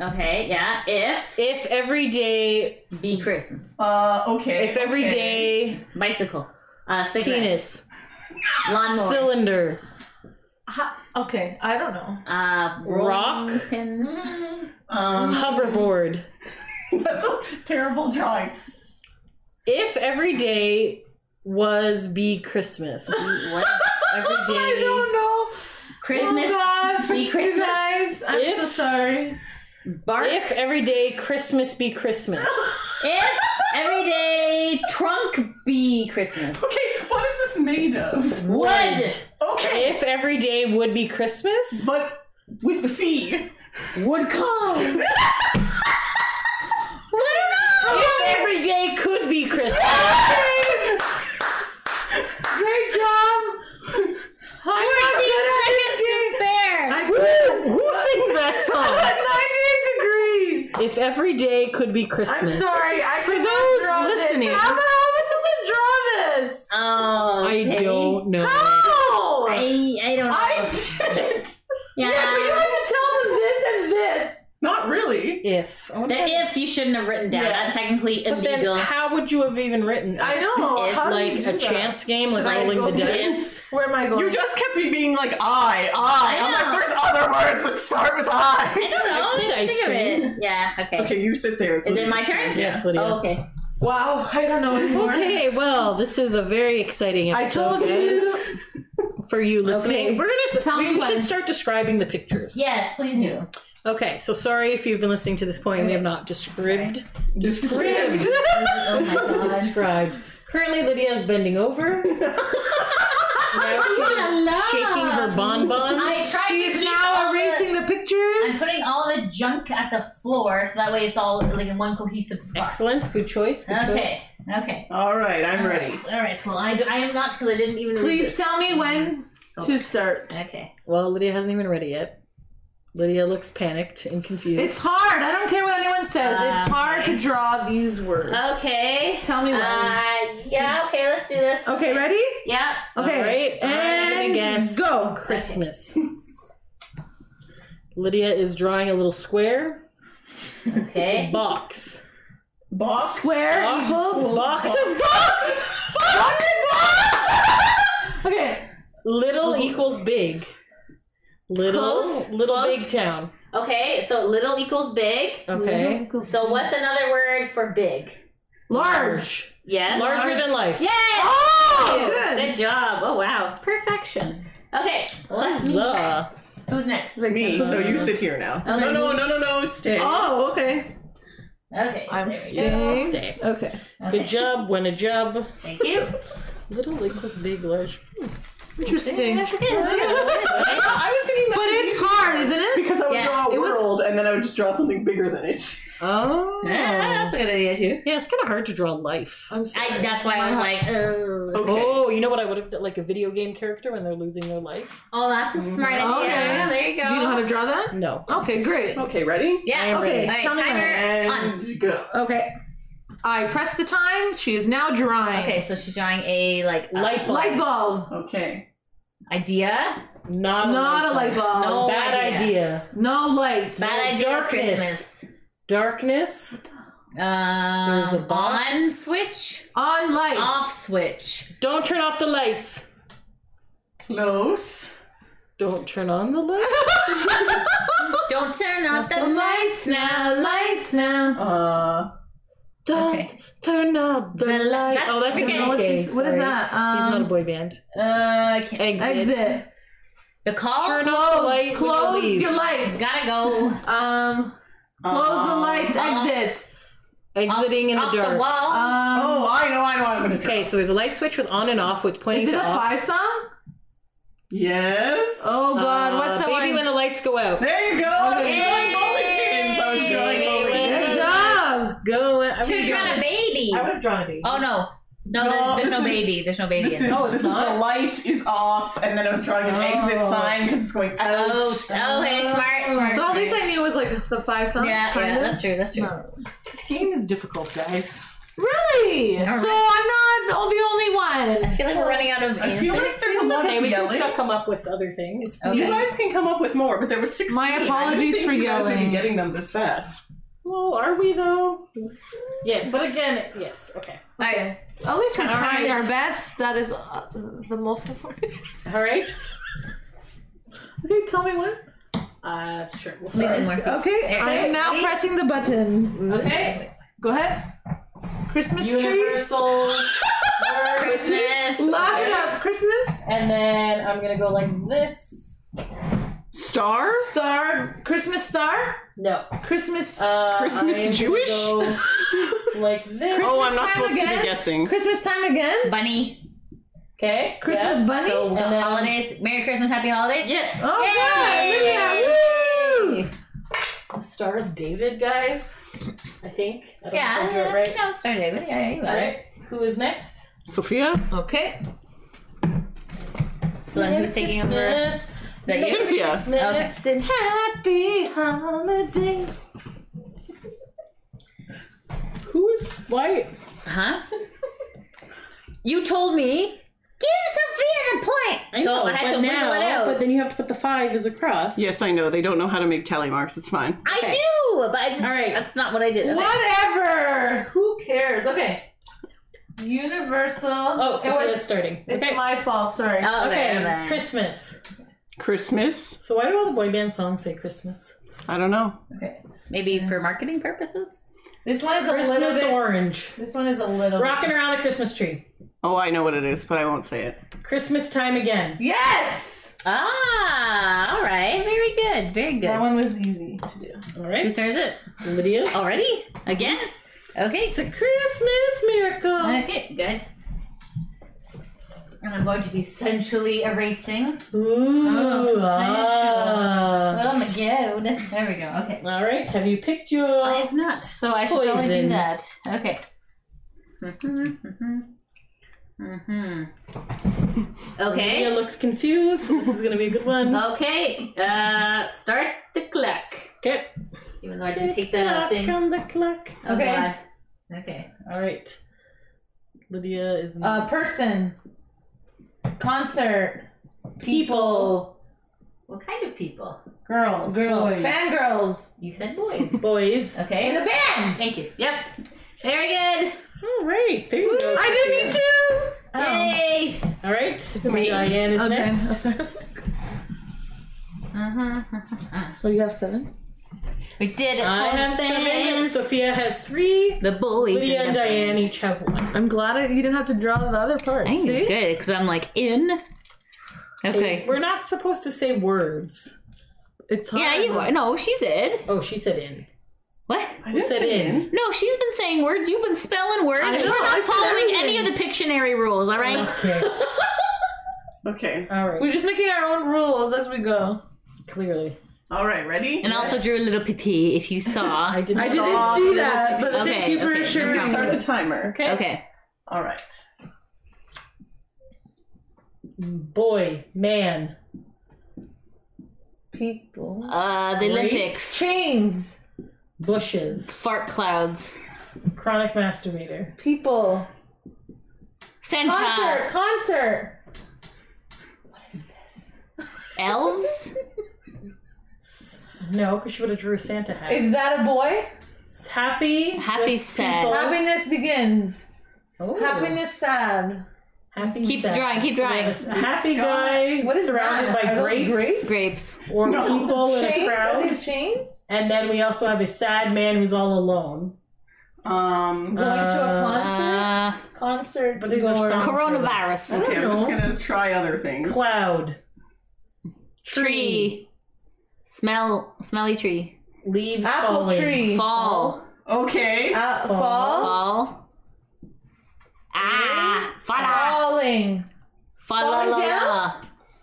Speaker 4: Okay, yeah. If
Speaker 2: If every day,
Speaker 4: be Christmas.
Speaker 1: Uh, okay.
Speaker 2: if every
Speaker 1: okay.
Speaker 2: day,
Speaker 4: Bicycle. Uh, cigarette.
Speaker 2: penis,
Speaker 4: Lawnmower.
Speaker 2: cylinder,
Speaker 3: Ha- okay, I don't know.
Speaker 4: uh,
Speaker 2: Rock.
Speaker 4: Pin.
Speaker 1: Um,
Speaker 2: hoverboard.
Speaker 1: that's a terrible drawing.
Speaker 2: If every day was be Christmas.
Speaker 4: What?
Speaker 2: Every
Speaker 3: I don't know.
Speaker 4: Christmas.
Speaker 3: Oh gosh,
Speaker 4: Be
Speaker 3: you
Speaker 4: Christmas.
Speaker 3: guys, I'm
Speaker 2: If-
Speaker 3: so sorry.
Speaker 4: Bark.
Speaker 2: If every day Christmas be Christmas.
Speaker 4: If every day trunk be Christmas.
Speaker 1: Okay, what is this made of?
Speaker 4: Wood.
Speaker 1: Okay,
Speaker 2: If every day would be Christmas.
Speaker 1: but with the C.
Speaker 4: Would come.
Speaker 2: If every day could be Christmas.
Speaker 3: Great job. I'm not good at this game.
Speaker 4: spare.
Speaker 3: I
Speaker 2: Who, who sings that
Speaker 3: at 98 degrees.
Speaker 2: song? If every day could be Christmas.
Speaker 3: I'm sorry, I
Speaker 2: For
Speaker 3: cannot
Speaker 2: those
Speaker 3: draw
Speaker 2: listening-
Speaker 3: this. How the hell am I supposed to draw this?
Speaker 4: Oh,
Speaker 2: I don't know.
Speaker 3: How?
Speaker 4: I, I don't know.
Speaker 1: I didn't.
Speaker 4: yeah.
Speaker 3: Yes, but you have to tell them this and this.
Speaker 1: Not really.
Speaker 2: If. I wonder
Speaker 4: the if you shouldn't have written down.
Speaker 1: Yes.
Speaker 4: That's technically
Speaker 2: But then,
Speaker 4: illegal.
Speaker 2: how would you have even written?
Speaker 3: I know.
Speaker 4: If,
Speaker 3: How do you
Speaker 2: Like
Speaker 3: do
Speaker 2: a
Speaker 3: that?
Speaker 2: chance game, like
Speaker 3: Should
Speaker 2: rolling
Speaker 3: go
Speaker 2: the
Speaker 3: this?
Speaker 2: dice.
Speaker 3: Where am I going?
Speaker 1: You just kept me being like I, I.
Speaker 4: I
Speaker 1: I'm like,
Speaker 4: know.
Speaker 1: there's other words that start with
Speaker 4: I
Speaker 1: I.
Speaker 4: don't know.
Speaker 2: I said
Speaker 4: Think
Speaker 2: ice
Speaker 4: of
Speaker 2: cream.
Speaker 4: it. Yeah. Okay.
Speaker 1: Okay, you sit there. It's
Speaker 4: Is it my turn?
Speaker 2: Yes, Lydia.
Speaker 4: Oh, okay.
Speaker 3: wow, I don't know anymore.
Speaker 2: Okay, well, this is a very exciting episode.
Speaker 3: I
Speaker 2: episode.
Speaker 3: told
Speaker 2: guys,
Speaker 3: you.
Speaker 2: for you listening.
Speaker 4: Okay.
Speaker 2: We're gonna
Speaker 3: Tell
Speaker 2: we
Speaker 3: me
Speaker 2: should
Speaker 3: when.
Speaker 2: start describing the pictures.
Speaker 4: Yes, please do.
Speaker 2: Okay, so sorry if you've been listening to this point and we have not described.
Speaker 1: Described.
Speaker 4: Oh my god.
Speaker 2: Described. Currently, Lydia is bending over. now she's shaking her bonbons.
Speaker 4: I tried to
Speaker 3: She's
Speaker 4: keep
Speaker 3: now
Speaker 4: all the-
Speaker 3: erasing the pictures.
Speaker 4: I'm putting all the junk at the floor so that way it's all like in one cohesive spot.
Speaker 2: Excellent. Good choice. Good
Speaker 4: Okay.
Speaker 2: choice.
Speaker 4: Okay.
Speaker 1: All right, I'm ready.
Speaker 4: All right. Well, I, I am not because I didn't even. read
Speaker 3: Please
Speaker 4: this.
Speaker 3: tell me when to start.
Speaker 4: Okay.
Speaker 2: Well, Lydia hasn't even read it yet. Lydia looks panicked and confused.
Speaker 3: It's hard. I don't care what anyone says. it's hard
Speaker 4: Okay.
Speaker 3: to draw these words.
Speaker 4: Okay.
Speaker 3: Tell me when.
Speaker 4: Uh, Yeah, okay, let's do this.
Speaker 3: Okay, ready?
Speaker 4: Yeah.
Speaker 3: Okay.
Speaker 2: All right, I'm
Speaker 3: And
Speaker 2: guess
Speaker 3: go.
Speaker 2: Christmas. Lydia is drawing a little square
Speaker 4: Okay.
Speaker 2: box.
Speaker 1: Box.
Speaker 3: Square
Speaker 2: Box.
Speaker 3: equals.
Speaker 2: Box is box. Box is box.
Speaker 3: Okay.
Speaker 2: Little equals big. Little
Speaker 4: Close,
Speaker 2: little
Speaker 4: close.
Speaker 2: big town.
Speaker 4: Okay, so little equals big.
Speaker 2: Okay.
Speaker 4: So what's another word for big?
Speaker 3: Large.
Speaker 4: Yes.
Speaker 2: Larger than life.
Speaker 4: Yay!
Speaker 3: Oh,
Speaker 4: Good.
Speaker 3: good.
Speaker 4: job. Oh wow, perfection. Okay, let's.
Speaker 2: Huzzah.
Speaker 4: Who's next?
Speaker 1: Me. So you sit here now.
Speaker 4: Oh,
Speaker 1: No, no, no, no, no. Stay.
Speaker 3: Oh, okay.
Speaker 4: Okay.
Speaker 3: I'm
Speaker 4: there go.
Speaker 3: staying.
Speaker 2: Stay.
Speaker 3: Okay.
Speaker 2: Good job. Win a job.
Speaker 4: Thank you.
Speaker 2: Little equals big. Large. Hmm.
Speaker 3: Interesting.
Speaker 4: That's good.
Speaker 1: I was thinking that
Speaker 3: But it's hard, isn't it?
Speaker 1: because I would
Speaker 4: Yeah,
Speaker 1: draw a
Speaker 3: it was-
Speaker 1: world and then I would just draw something bigger than it.
Speaker 2: Oh.
Speaker 4: Yeah, that's a good idea too.
Speaker 2: Yeah, it's kind of hard to draw life.
Speaker 3: I'm sorry.
Speaker 4: I, that's why I was like, Ugh.
Speaker 1: Okay.
Speaker 2: Oh, you know what I would have done? Like a video game character when they're losing their life?
Speaker 4: oh, that's a smart mm-hmm. idea.
Speaker 3: Okay.
Speaker 4: There you go.
Speaker 3: Do you know how to draw that?
Speaker 2: No.
Speaker 3: Okay, great.
Speaker 1: Okay, ready?
Speaker 4: Yeah.
Speaker 2: I am
Speaker 4: okay.
Speaker 2: ready.
Speaker 4: All right,
Speaker 3: Tell me
Speaker 4: timer on.
Speaker 1: And go.
Speaker 3: Okay. I press the time. She is now drawing.
Speaker 4: Okay, so she's drawing a like uh,
Speaker 2: Light bulb.
Speaker 3: Light bulb.
Speaker 1: Okay.
Speaker 4: idea.
Speaker 2: Not a
Speaker 3: Not a light bulb.
Speaker 4: No.
Speaker 2: Bad
Speaker 4: idea.
Speaker 2: idea.
Speaker 3: No lights.
Speaker 4: Bad idea.
Speaker 2: darkness.
Speaker 4: Christmas.
Speaker 2: Darkness.
Speaker 4: Um,
Speaker 2: There's a box.
Speaker 4: on switch,
Speaker 3: On lights.
Speaker 4: off switch.
Speaker 2: Don't turn off the lights.
Speaker 1: Close.
Speaker 2: Don't turn on the lights.
Speaker 4: Don't turn off the,
Speaker 3: The lights now. Lights now.
Speaker 1: Uh,
Speaker 2: Don't
Speaker 4: Okay.
Speaker 2: turn off the,
Speaker 4: The li-
Speaker 2: lights.
Speaker 4: that's-
Speaker 2: oh, that's
Speaker 4: okay.
Speaker 2: a
Speaker 3: What
Speaker 2: okay.
Speaker 3: is, what is
Speaker 2: sorry.
Speaker 3: that?
Speaker 2: He's not a
Speaker 3: Um,
Speaker 2: boy band.
Speaker 4: Uh, I can't.
Speaker 2: Exit.
Speaker 3: exit.
Speaker 4: The call.
Speaker 2: Turn off the light.
Speaker 3: Close your lights.
Speaker 4: Gotta go.
Speaker 3: Um, close the
Speaker 1: Um,
Speaker 3: lights.
Speaker 4: off.
Speaker 3: Exit.
Speaker 2: Exiting in
Speaker 4: off
Speaker 2: the dark.
Speaker 4: the wall.
Speaker 3: Um,
Speaker 1: oh, I know, I know. I'm gonna draw.
Speaker 2: Okay, so there's a light switch with on and off with pointing
Speaker 3: is it
Speaker 2: to
Speaker 3: a
Speaker 2: off.
Speaker 3: five song?
Speaker 1: Yes.
Speaker 3: Oh God,
Speaker 2: Uh,
Speaker 3: what's the
Speaker 2: baby
Speaker 3: one?
Speaker 2: when the lights go out.
Speaker 1: There you go. I
Speaker 3: Okay.
Speaker 1: drawing bowling pins. I was drawing bowling
Speaker 3: Good
Speaker 1: pins.
Speaker 3: Job.
Speaker 2: Go. I
Speaker 4: Should have drawn a baby.
Speaker 2: I would have drawn a baby.
Speaker 4: Oh no, no,
Speaker 1: No,
Speaker 4: there's, there's no
Speaker 1: is-
Speaker 4: baby. There's no baby.
Speaker 1: This
Speaker 4: in
Speaker 1: is.
Speaker 2: No, it's
Speaker 1: this is
Speaker 2: not.
Speaker 1: the light is off, and then I was drawing an oh. exit
Speaker 2: Oh.
Speaker 1: sign because it's going oh, out.
Speaker 4: Oh, oh, hey, smart, smart.
Speaker 3: So at least. I knew it was like the five song.
Speaker 4: Yeah,
Speaker 3: kind
Speaker 4: yeah,
Speaker 3: of?
Speaker 4: that's true. That's true.
Speaker 3: No.
Speaker 1: This game is difficult, guys.
Speaker 3: Really?
Speaker 4: All right.
Speaker 3: So I'm not oh, the only one.
Speaker 4: I feel like we're running out of
Speaker 1: I feel
Speaker 4: answers.
Speaker 1: like there's a lot
Speaker 2: Okay,
Speaker 1: of
Speaker 2: we can still come up with other things.
Speaker 4: Okay.
Speaker 1: You guys can come up with more, but there were six.
Speaker 3: My
Speaker 1: I didn't
Speaker 3: apologies
Speaker 1: think
Speaker 3: for
Speaker 1: you guys would
Speaker 3: yelling.
Speaker 1: getting them this fast.
Speaker 2: Well, are we though? Yes, but again, yes. Okay.
Speaker 4: All right.
Speaker 3: At least we're
Speaker 2: All
Speaker 3: trying
Speaker 2: right.
Speaker 3: our best. That is uh, the most important.
Speaker 2: All right.
Speaker 3: okay, tell me what.
Speaker 2: Uh, sure. We'll start.
Speaker 4: more.
Speaker 3: Okay, I am now
Speaker 2: Ready?
Speaker 3: pressing the button.
Speaker 2: Okay.
Speaker 3: Go ahead. Christmas tree.
Speaker 2: Universal.
Speaker 4: Christmas.
Speaker 3: Laugh it up. Christmas.
Speaker 2: And then I'm gonna go like this.
Speaker 1: Star?
Speaker 3: Star. Christmas star.
Speaker 2: No.
Speaker 3: Christmas.
Speaker 2: Uh,
Speaker 1: Christmas
Speaker 2: I am gonna
Speaker 1: Jewish?
Speaker 2: go like this.
Speaker 1: Oh, I'm not
Speaker 3: time
Speaker 1: supposed to
Speaker 3: again?
Speaker 1: be guessing.
Speaker 3: Christmas time again.
Speaker 4: Bunny.
Speaker 2: Okay.
Speaker 3: Christmas
Speaker 2: yeah.
Speaker 3: bunny.
Speaker 4: So the
Speaker 2: then-
Speaker 4: holidays. Merry Christmas, Happy Holidays.
Speaker 2: Yes.
Speaker 3: oh
Speaker 4: Yay!
Speaker 3: God, Lydia, woo!
Speaker 2: The Star of David, guys. I think. I don't know
Speaker 4: Yeah.
Speaker 2: if I drew it right.
Speaker 4: No, it's started David. Yeah, yeah, you got
Speaker 2: All
Speaker 4: it.
Speaker 2: right. Who is next?
Speaker 1: Sophia?
Speaker 3: Okay.
Speaker 4: So then who's taking over? Is
Speaker 2: Christmas.
Speaker 4: That you?
Speaker 1: Cynthia.
Speaker 2: Christmas and happy holidays. Who's white?
Speaker 4: Huh? you told me. Give Sophia the point.
Speaker 2: I
Speaker 4: so
Speaker 2: know,
Speaker 4: I had
Speaker 2: but
Speaker 4: to
Speaker 2: now,
Speaker 4: wiggle it out.
Speaker 2: But then you have to put the five as a cross.
Speaker 1: Yes, I know. They don't know how to make tally marks. It's fine.
Speaker 4: I
Speaker 2: Okay.
Speaker 4: do, but I just
Speaker 2: All right.
Speaker 4: that's not what I did. Okay.
Speaker 3: Whatever. Who cares? Okay. Universal.
Speaker 2: Oh,
Speaker 3: it
Speaker 2: Sophia's
Speaker 3: was,
Speaker 2: starting.
Speaker 3: it's
Speaker 2: okay.
Speaker 3: my fault. Sorry.
Speaker 4: Oh, okay.
Speaker 2: okay.
Speaker 4: okay.
Speaker 2: Christmas.
Speaker 1: Christmas?
Speaker 2: So why do all the boy band songs say Christmas?
Speaker 1: I don't know.
Speaker 3: Okay.
Speaker 4: Maybe for marketing purposes.
Speaker 3: This one is a little
Speaker 2: Christmas
Speaker 3: bit.
Speaker 2: orange.
Speaker 3: This one is a little.
Speaker 2: Rocking around the Christmas tree.
Speaker 1: Oh, I know what it is, but I won't say it.
Speaker 2: Christmas time again.
Speaker 3: Yes.
Speaker 4: Ah, all right. Very good. Very good.
Speaker 3: That one was easy to do.
Speaker 2: All right.
Speaker 4: Whose turn is it?
Speaker 2: Lydia.
Speaker 4: Already? Again? Okay.
Speaker 2: It's a Christmas miracle.
Speaker 4: Okay, good. And I'm going to be sensually erasing.
Speaker 2: Ooh.
Speaker 4: Oh,
Speaker 2: ah.
Speaker 4: Oh my god. There we go. Okay.
Speaker 2: All right. Have you picked your.
Speaker 4: I have not, so I should probably do that. Okay. Mm-hmm. Mm-hmm. Okay.
Speaker 2: Lydia looks confused. This is gonna be a good one.
Speaker 4: Okay. Uh, start the clock.
Speaker 2: Okay.
Speaker 4: Even though I didn't take the
Speaker 2: Tick-tock
Speaker 4: thing.
Speaker 2: on the clock.
Speaker 4: Oh,
Speaker 3: Okay.
Speaker 4: Okay.
Speaker 2: All right. Lydia is
Speaker 3: Uh, person. Concert. People.
Speaker 4: What kind of people?
Speaker 2: girls,
Speaker 3: Girl.
Speaker 2: boys,
Speaker 3: Fangirls.
Speaker 4: You said boys.
Speaker 2: boys.
Speaker 4: Okay.
Speaker 3: In a band.
Speaker 4: Thank you. Yep. Very good.
Speaker 2: All right, there you go.
Speaker 3: I didn't need
Speaker 2: Sophia.
Speaker 3: to.
Speaker 4: Yay.
Speaker 2: All right,
Speaker 3: me.
Speaker 2: Diane is
Speaker 3: Okay.
Speaker 2: next.
Speaker 4: Uh-huh.
Speaker 3: So you have seven?
Speaker 4: We did it
Speaker 2: I
Speaker 4: for
Speaker 2: have seven.
Speaker 4: fans.
Speaker 2: Sophia has three.
Speaker 4: The boys.
Speaker 2: Lydia and Diane each have one.
Speaker 3: I'm glad I, you didn't have to draw the other part.
Speaker 4: I think
Speaker 3: See?
Speaker 4: it's good because I'm like in. Okay.
Speaker 2: We're not supposed to say words.
Speaker 3: It's hard.
Speaker 4: Yeah, you are. No, she did.
Speaker 2: Oh, she said in.
Speaker 4: What?
Speaker 1: I
Speaker 2: Who
Speaker 1: didn't
Speaker 2: said
Speaker 1: say
Speaker 2: in?
Speaker 4: No, she's been saying words. You've been spelling words.
Speaker 3: I know,
Speaker 4: We're
Speaker 3: I
Speaker 4: not
Speaker 3: said
Speaker 4: following any of the. Pictionary rules, all right?
Speaker 2: Okay.
Speaker 1: Okay.
Speaker 2: All right.
Speaker 3: We're just making our own rules as we go.
Speaker 2: Clearly,
Speaker 1: All right. Ready?
Speaker 4: And also drew a little pee if you saw.
Speaker 2: I didn't.
Speaker 3: I didn't see that, but
Speaker 4: Okay,
Speaker 3: thank you for
Speaker 4: okay, no
Speaker 3: assuring
Speaker 4: problem.
Speaker 1: Start the timer.
Speaker 2: Okay.
Speaker 4: okay.
Speaker 1: All right.
Speaker 2: Boy, man,
Speaker 3: People.
Speaker 4: Uh, the
Speaker 2: Great.
Speaker 4: Olympics.
Speaker 3: Chains.
Speaker 2: bushes,
Speaker 4: Fart clouds.
Speaker 2: chronic masturbator,
Speaker 3: People.
Speaker 4: Santa.
Speaker 3: Concert. Concert. What is this?
Speaker 4: Elves.
Speaker 2: No, because she would have drew a Santa hat.
Speaker 3: Is that a boy?
Speaker 2: happy,
Speaker 4: Happy,
Speaker 2: with
Speaker 4: sad.
Speaker 2: people.
Speaker 3: Happiness begins.
Speaker 2: Oh.
Speaker 3: Happiness sad.
Speaker 2: Happy.
Speaker 4: Keep
Speaker 2: sad.
Speaker 4: drawing, keep
Speaker 2: So we
Speaker 4: drawing.
Speaker 2: have A happy
Speaker 1: Sky.
Speaker 2: guy
Speaker 3: What is
Speaker 2: surrounded
Speaker 3: that?
Speaker 2: by
Speaker 3: Are those
Speaker 2: grapes,
Speaker 3: grapes?
Speaker 4: Grapes.
Speaker 2: or
Speaker 1: No.
Speaker 2: people in a
Speaker 3: Chains? Are
Speaker 2: crowd,
Speaker 3: they chains?
Speaker 2: and then we also have a sad man who's all alone.
Speaker 1: Um.
Speaker 3: Going to a concert?
Speaker 4: Uh,
Speaker 3: Concert.
Speaker 2: But these are
Speaker 3: goer.
Speaker 2: songs.
Speaker 4: coronavirus.
Speaker 1: Okay, I'm
Speaker 2: know.
Speaker 1: just gonna try other things.
Speaker 2: Cloud,
Speaker 4: Tree. Smell. Smelly tree.
Speaker 2: leaves
Speaker 3: Apple
Speaker 2: falling,
Speaker 3: tree.
Speaker 4: Fall.
Speaker 1: Okay.
Speaker 3: Uh,
Speaker 2: Fall.
Speaker 3: fall.
Speaker 4: Fall. Ah. Fala.
Speaker 3: Falling. Falling
Speaker 4: la.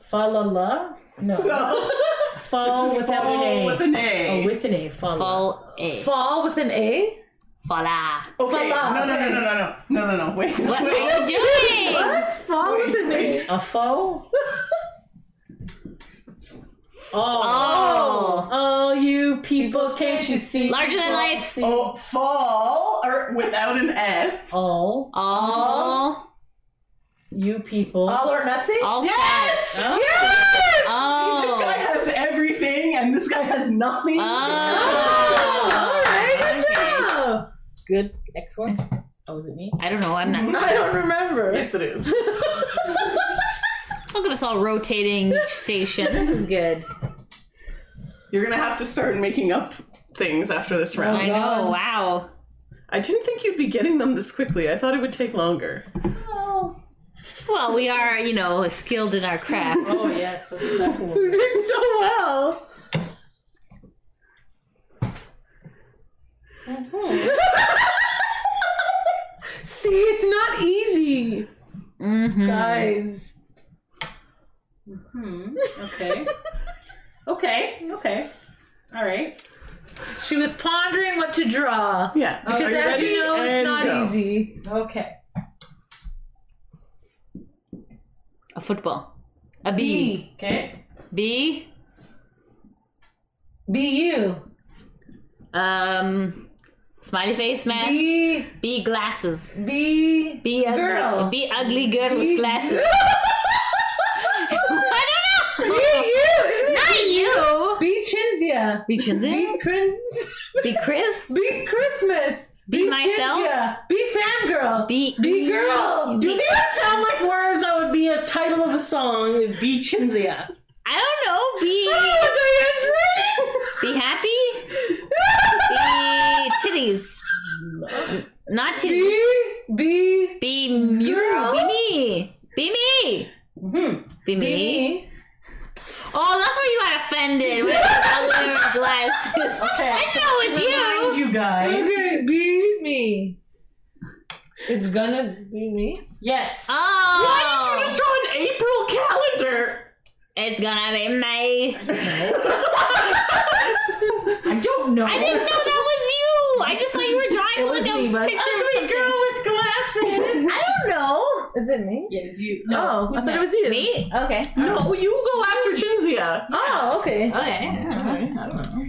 Speaker 2: Fa la la? No.
Speaker 1: No.
Speaker 2: Fall
Speaker 1: This is
Speaker 2: without an
Speaker 1: fall
Speaker 2: A.
Speaker 1: with an A.
Speaker 2: Oh, with an A. Fall.
Speaker 4: Fall. A.
Speaker 3: Fall with an A?
Speaker 4: Fala.
Speaker 1: okay.
Speaker 3: Fall
Speaker 1: No, no, no, no, no, no, no, no, no. Wait.
Speaker 4: What are you doing?
Speaker 3: What? Fall
Speaker 1: Wait,
Speaker 3: with an A?
Speaker 2: A foe? Oh.
Speaker 4: Oh.
Speaker 2: Oh, you people, can't you see?
Speaker 4: Larger than life.
Speaker 2: See?
Speaker 1: Oh, fall or without an F.
Speaker 2: All,
Speaker 4: All.
Speaker 2: you people.
Speaker 3: All or nothing?
Speaker 4: All
Speaker 1: Yes!
Speaker 4: set.
Speaker 2: Oh.
Speaker 3: Yes!
Speaker 4: Oh.
Speaker 1: This guy has everything, and this guy has nothing.
Speaker 4: Oh.
Speaker 3: oh all right, good job.
Speaker 2: Good. Excellent. Oh, is it me?
Speaker 4: I don't know. I'm not.
Speaker 3: I don't remember.
Speaker 1: Yes, it is.
Speaker 4: Look at us all rotating each station. This is good.
Speaker 1: You're gonna have to start making up things after this round.
Speaker 4: I know. Wow.
Speaker 1: I didn't think you'd be getting them this quickly. I thought it would take longer. Oh.
Speaker 4: Well, we are, you know, skilled in our craft.
Speaker 2: Oh, yes. That's exactly what
Speaker 3: You're doing so well. See, it's not easy,
Speaker 4: Mm-hmm.
Speaker 3: guys.
Speaker 2: Okay. okay. Okay. All right.
Speaker 3: She was pondering what to draw.
Speaker 1: Yeah.
Speaker 3: Because
Speaker 1: Are you
Speaker 3: as
Speaker 1: ready?
Speaker 3: you know, it's not
Speaker 1: go.
Speaker 3: easy.
Speaker 2: Okay.
Speaker 4: A football. A bee.
Speaker 2: Okay.
Speaker 4: Bee.
Speaker 3: B U.
Speaker 4: Um. Smiley face man.
Speaker 3: B.
Speaker 4: Bee glasses.
Speaker 3: B.
Speaker 4: Be ugly.
Speaker 3: Girl.
Speaker 4: Be ugly girl
Speaker 3: B-
Speaker 4: with glasses. I don't know.
Speaker 3: B U.
Speaker 4: Not
Speaker 3: Chinzia.
Speaker 4: Be Chinzy.
Speaker 3: B Chris.
Speaker 4: Be Chris.
Speaker 3: B Christmas.
Speaker 4: Be myself.
Speaker 3: Chinzia. B fangirl.
Speaker 4: Be
Speaker 3: B girl.
Speaker 4: Be-
Speaker 3: Do
Speaker 2: These sound like words that would be a title of a song. Is Be Chinzia.
Speaker 4: I don't know. Be
Speaker 3: Oh,
Speaker 4: be happy. Be titties. Not titties. Be you.
Speaker 3: Girl.
Speaker 4: Be me. Be me.
Speaker 2: Hmm.
Speaker 4: Be
Speaker 3: B.
Speaker 4: me.
Speaker 3: B.
Speaker 4: Oh, that's where you got offended. With ugly with glasses.
Speaker 2: Okay.
Speaker 4: I know with
Speaker 2: Remind
Speaker 4: you.
Speaker 2: you guys.
Speaker 3: Okay, be me. It's gonna be me.
Speaker 2: Yes.
Speaker 4: Oh.
Speaker 1: Why did you just draw an April calendar?
Speaker 4: It's gonna be May.
Speaker 2: I don't know.
Speaker 4: I didn't know that was you. I just thought you were drawing
Speaker 3: It was
Speaker 4: like
Speaker 3: me,
Speaker 4: a
Speaker 3: but-
Speaker 4: picture of
Speaker 2: Ugly
Speaker 4: something.
Speaker 2: girl with glasses.
Speaker 4: I don't know.
Speaker 3: Is it me?
Speaker 2: yes, you.
Speaker 3: oh, I
Speaker 2: who's
Speaker 3: thought it was you.
Speaker 4: Me? Okay.
Speaker 1: No, oh. you go after Chinzia.
Speaker 3: Oh, okay.
Speaker 4: Okay.
Speaker 2: Sorry, I don't know.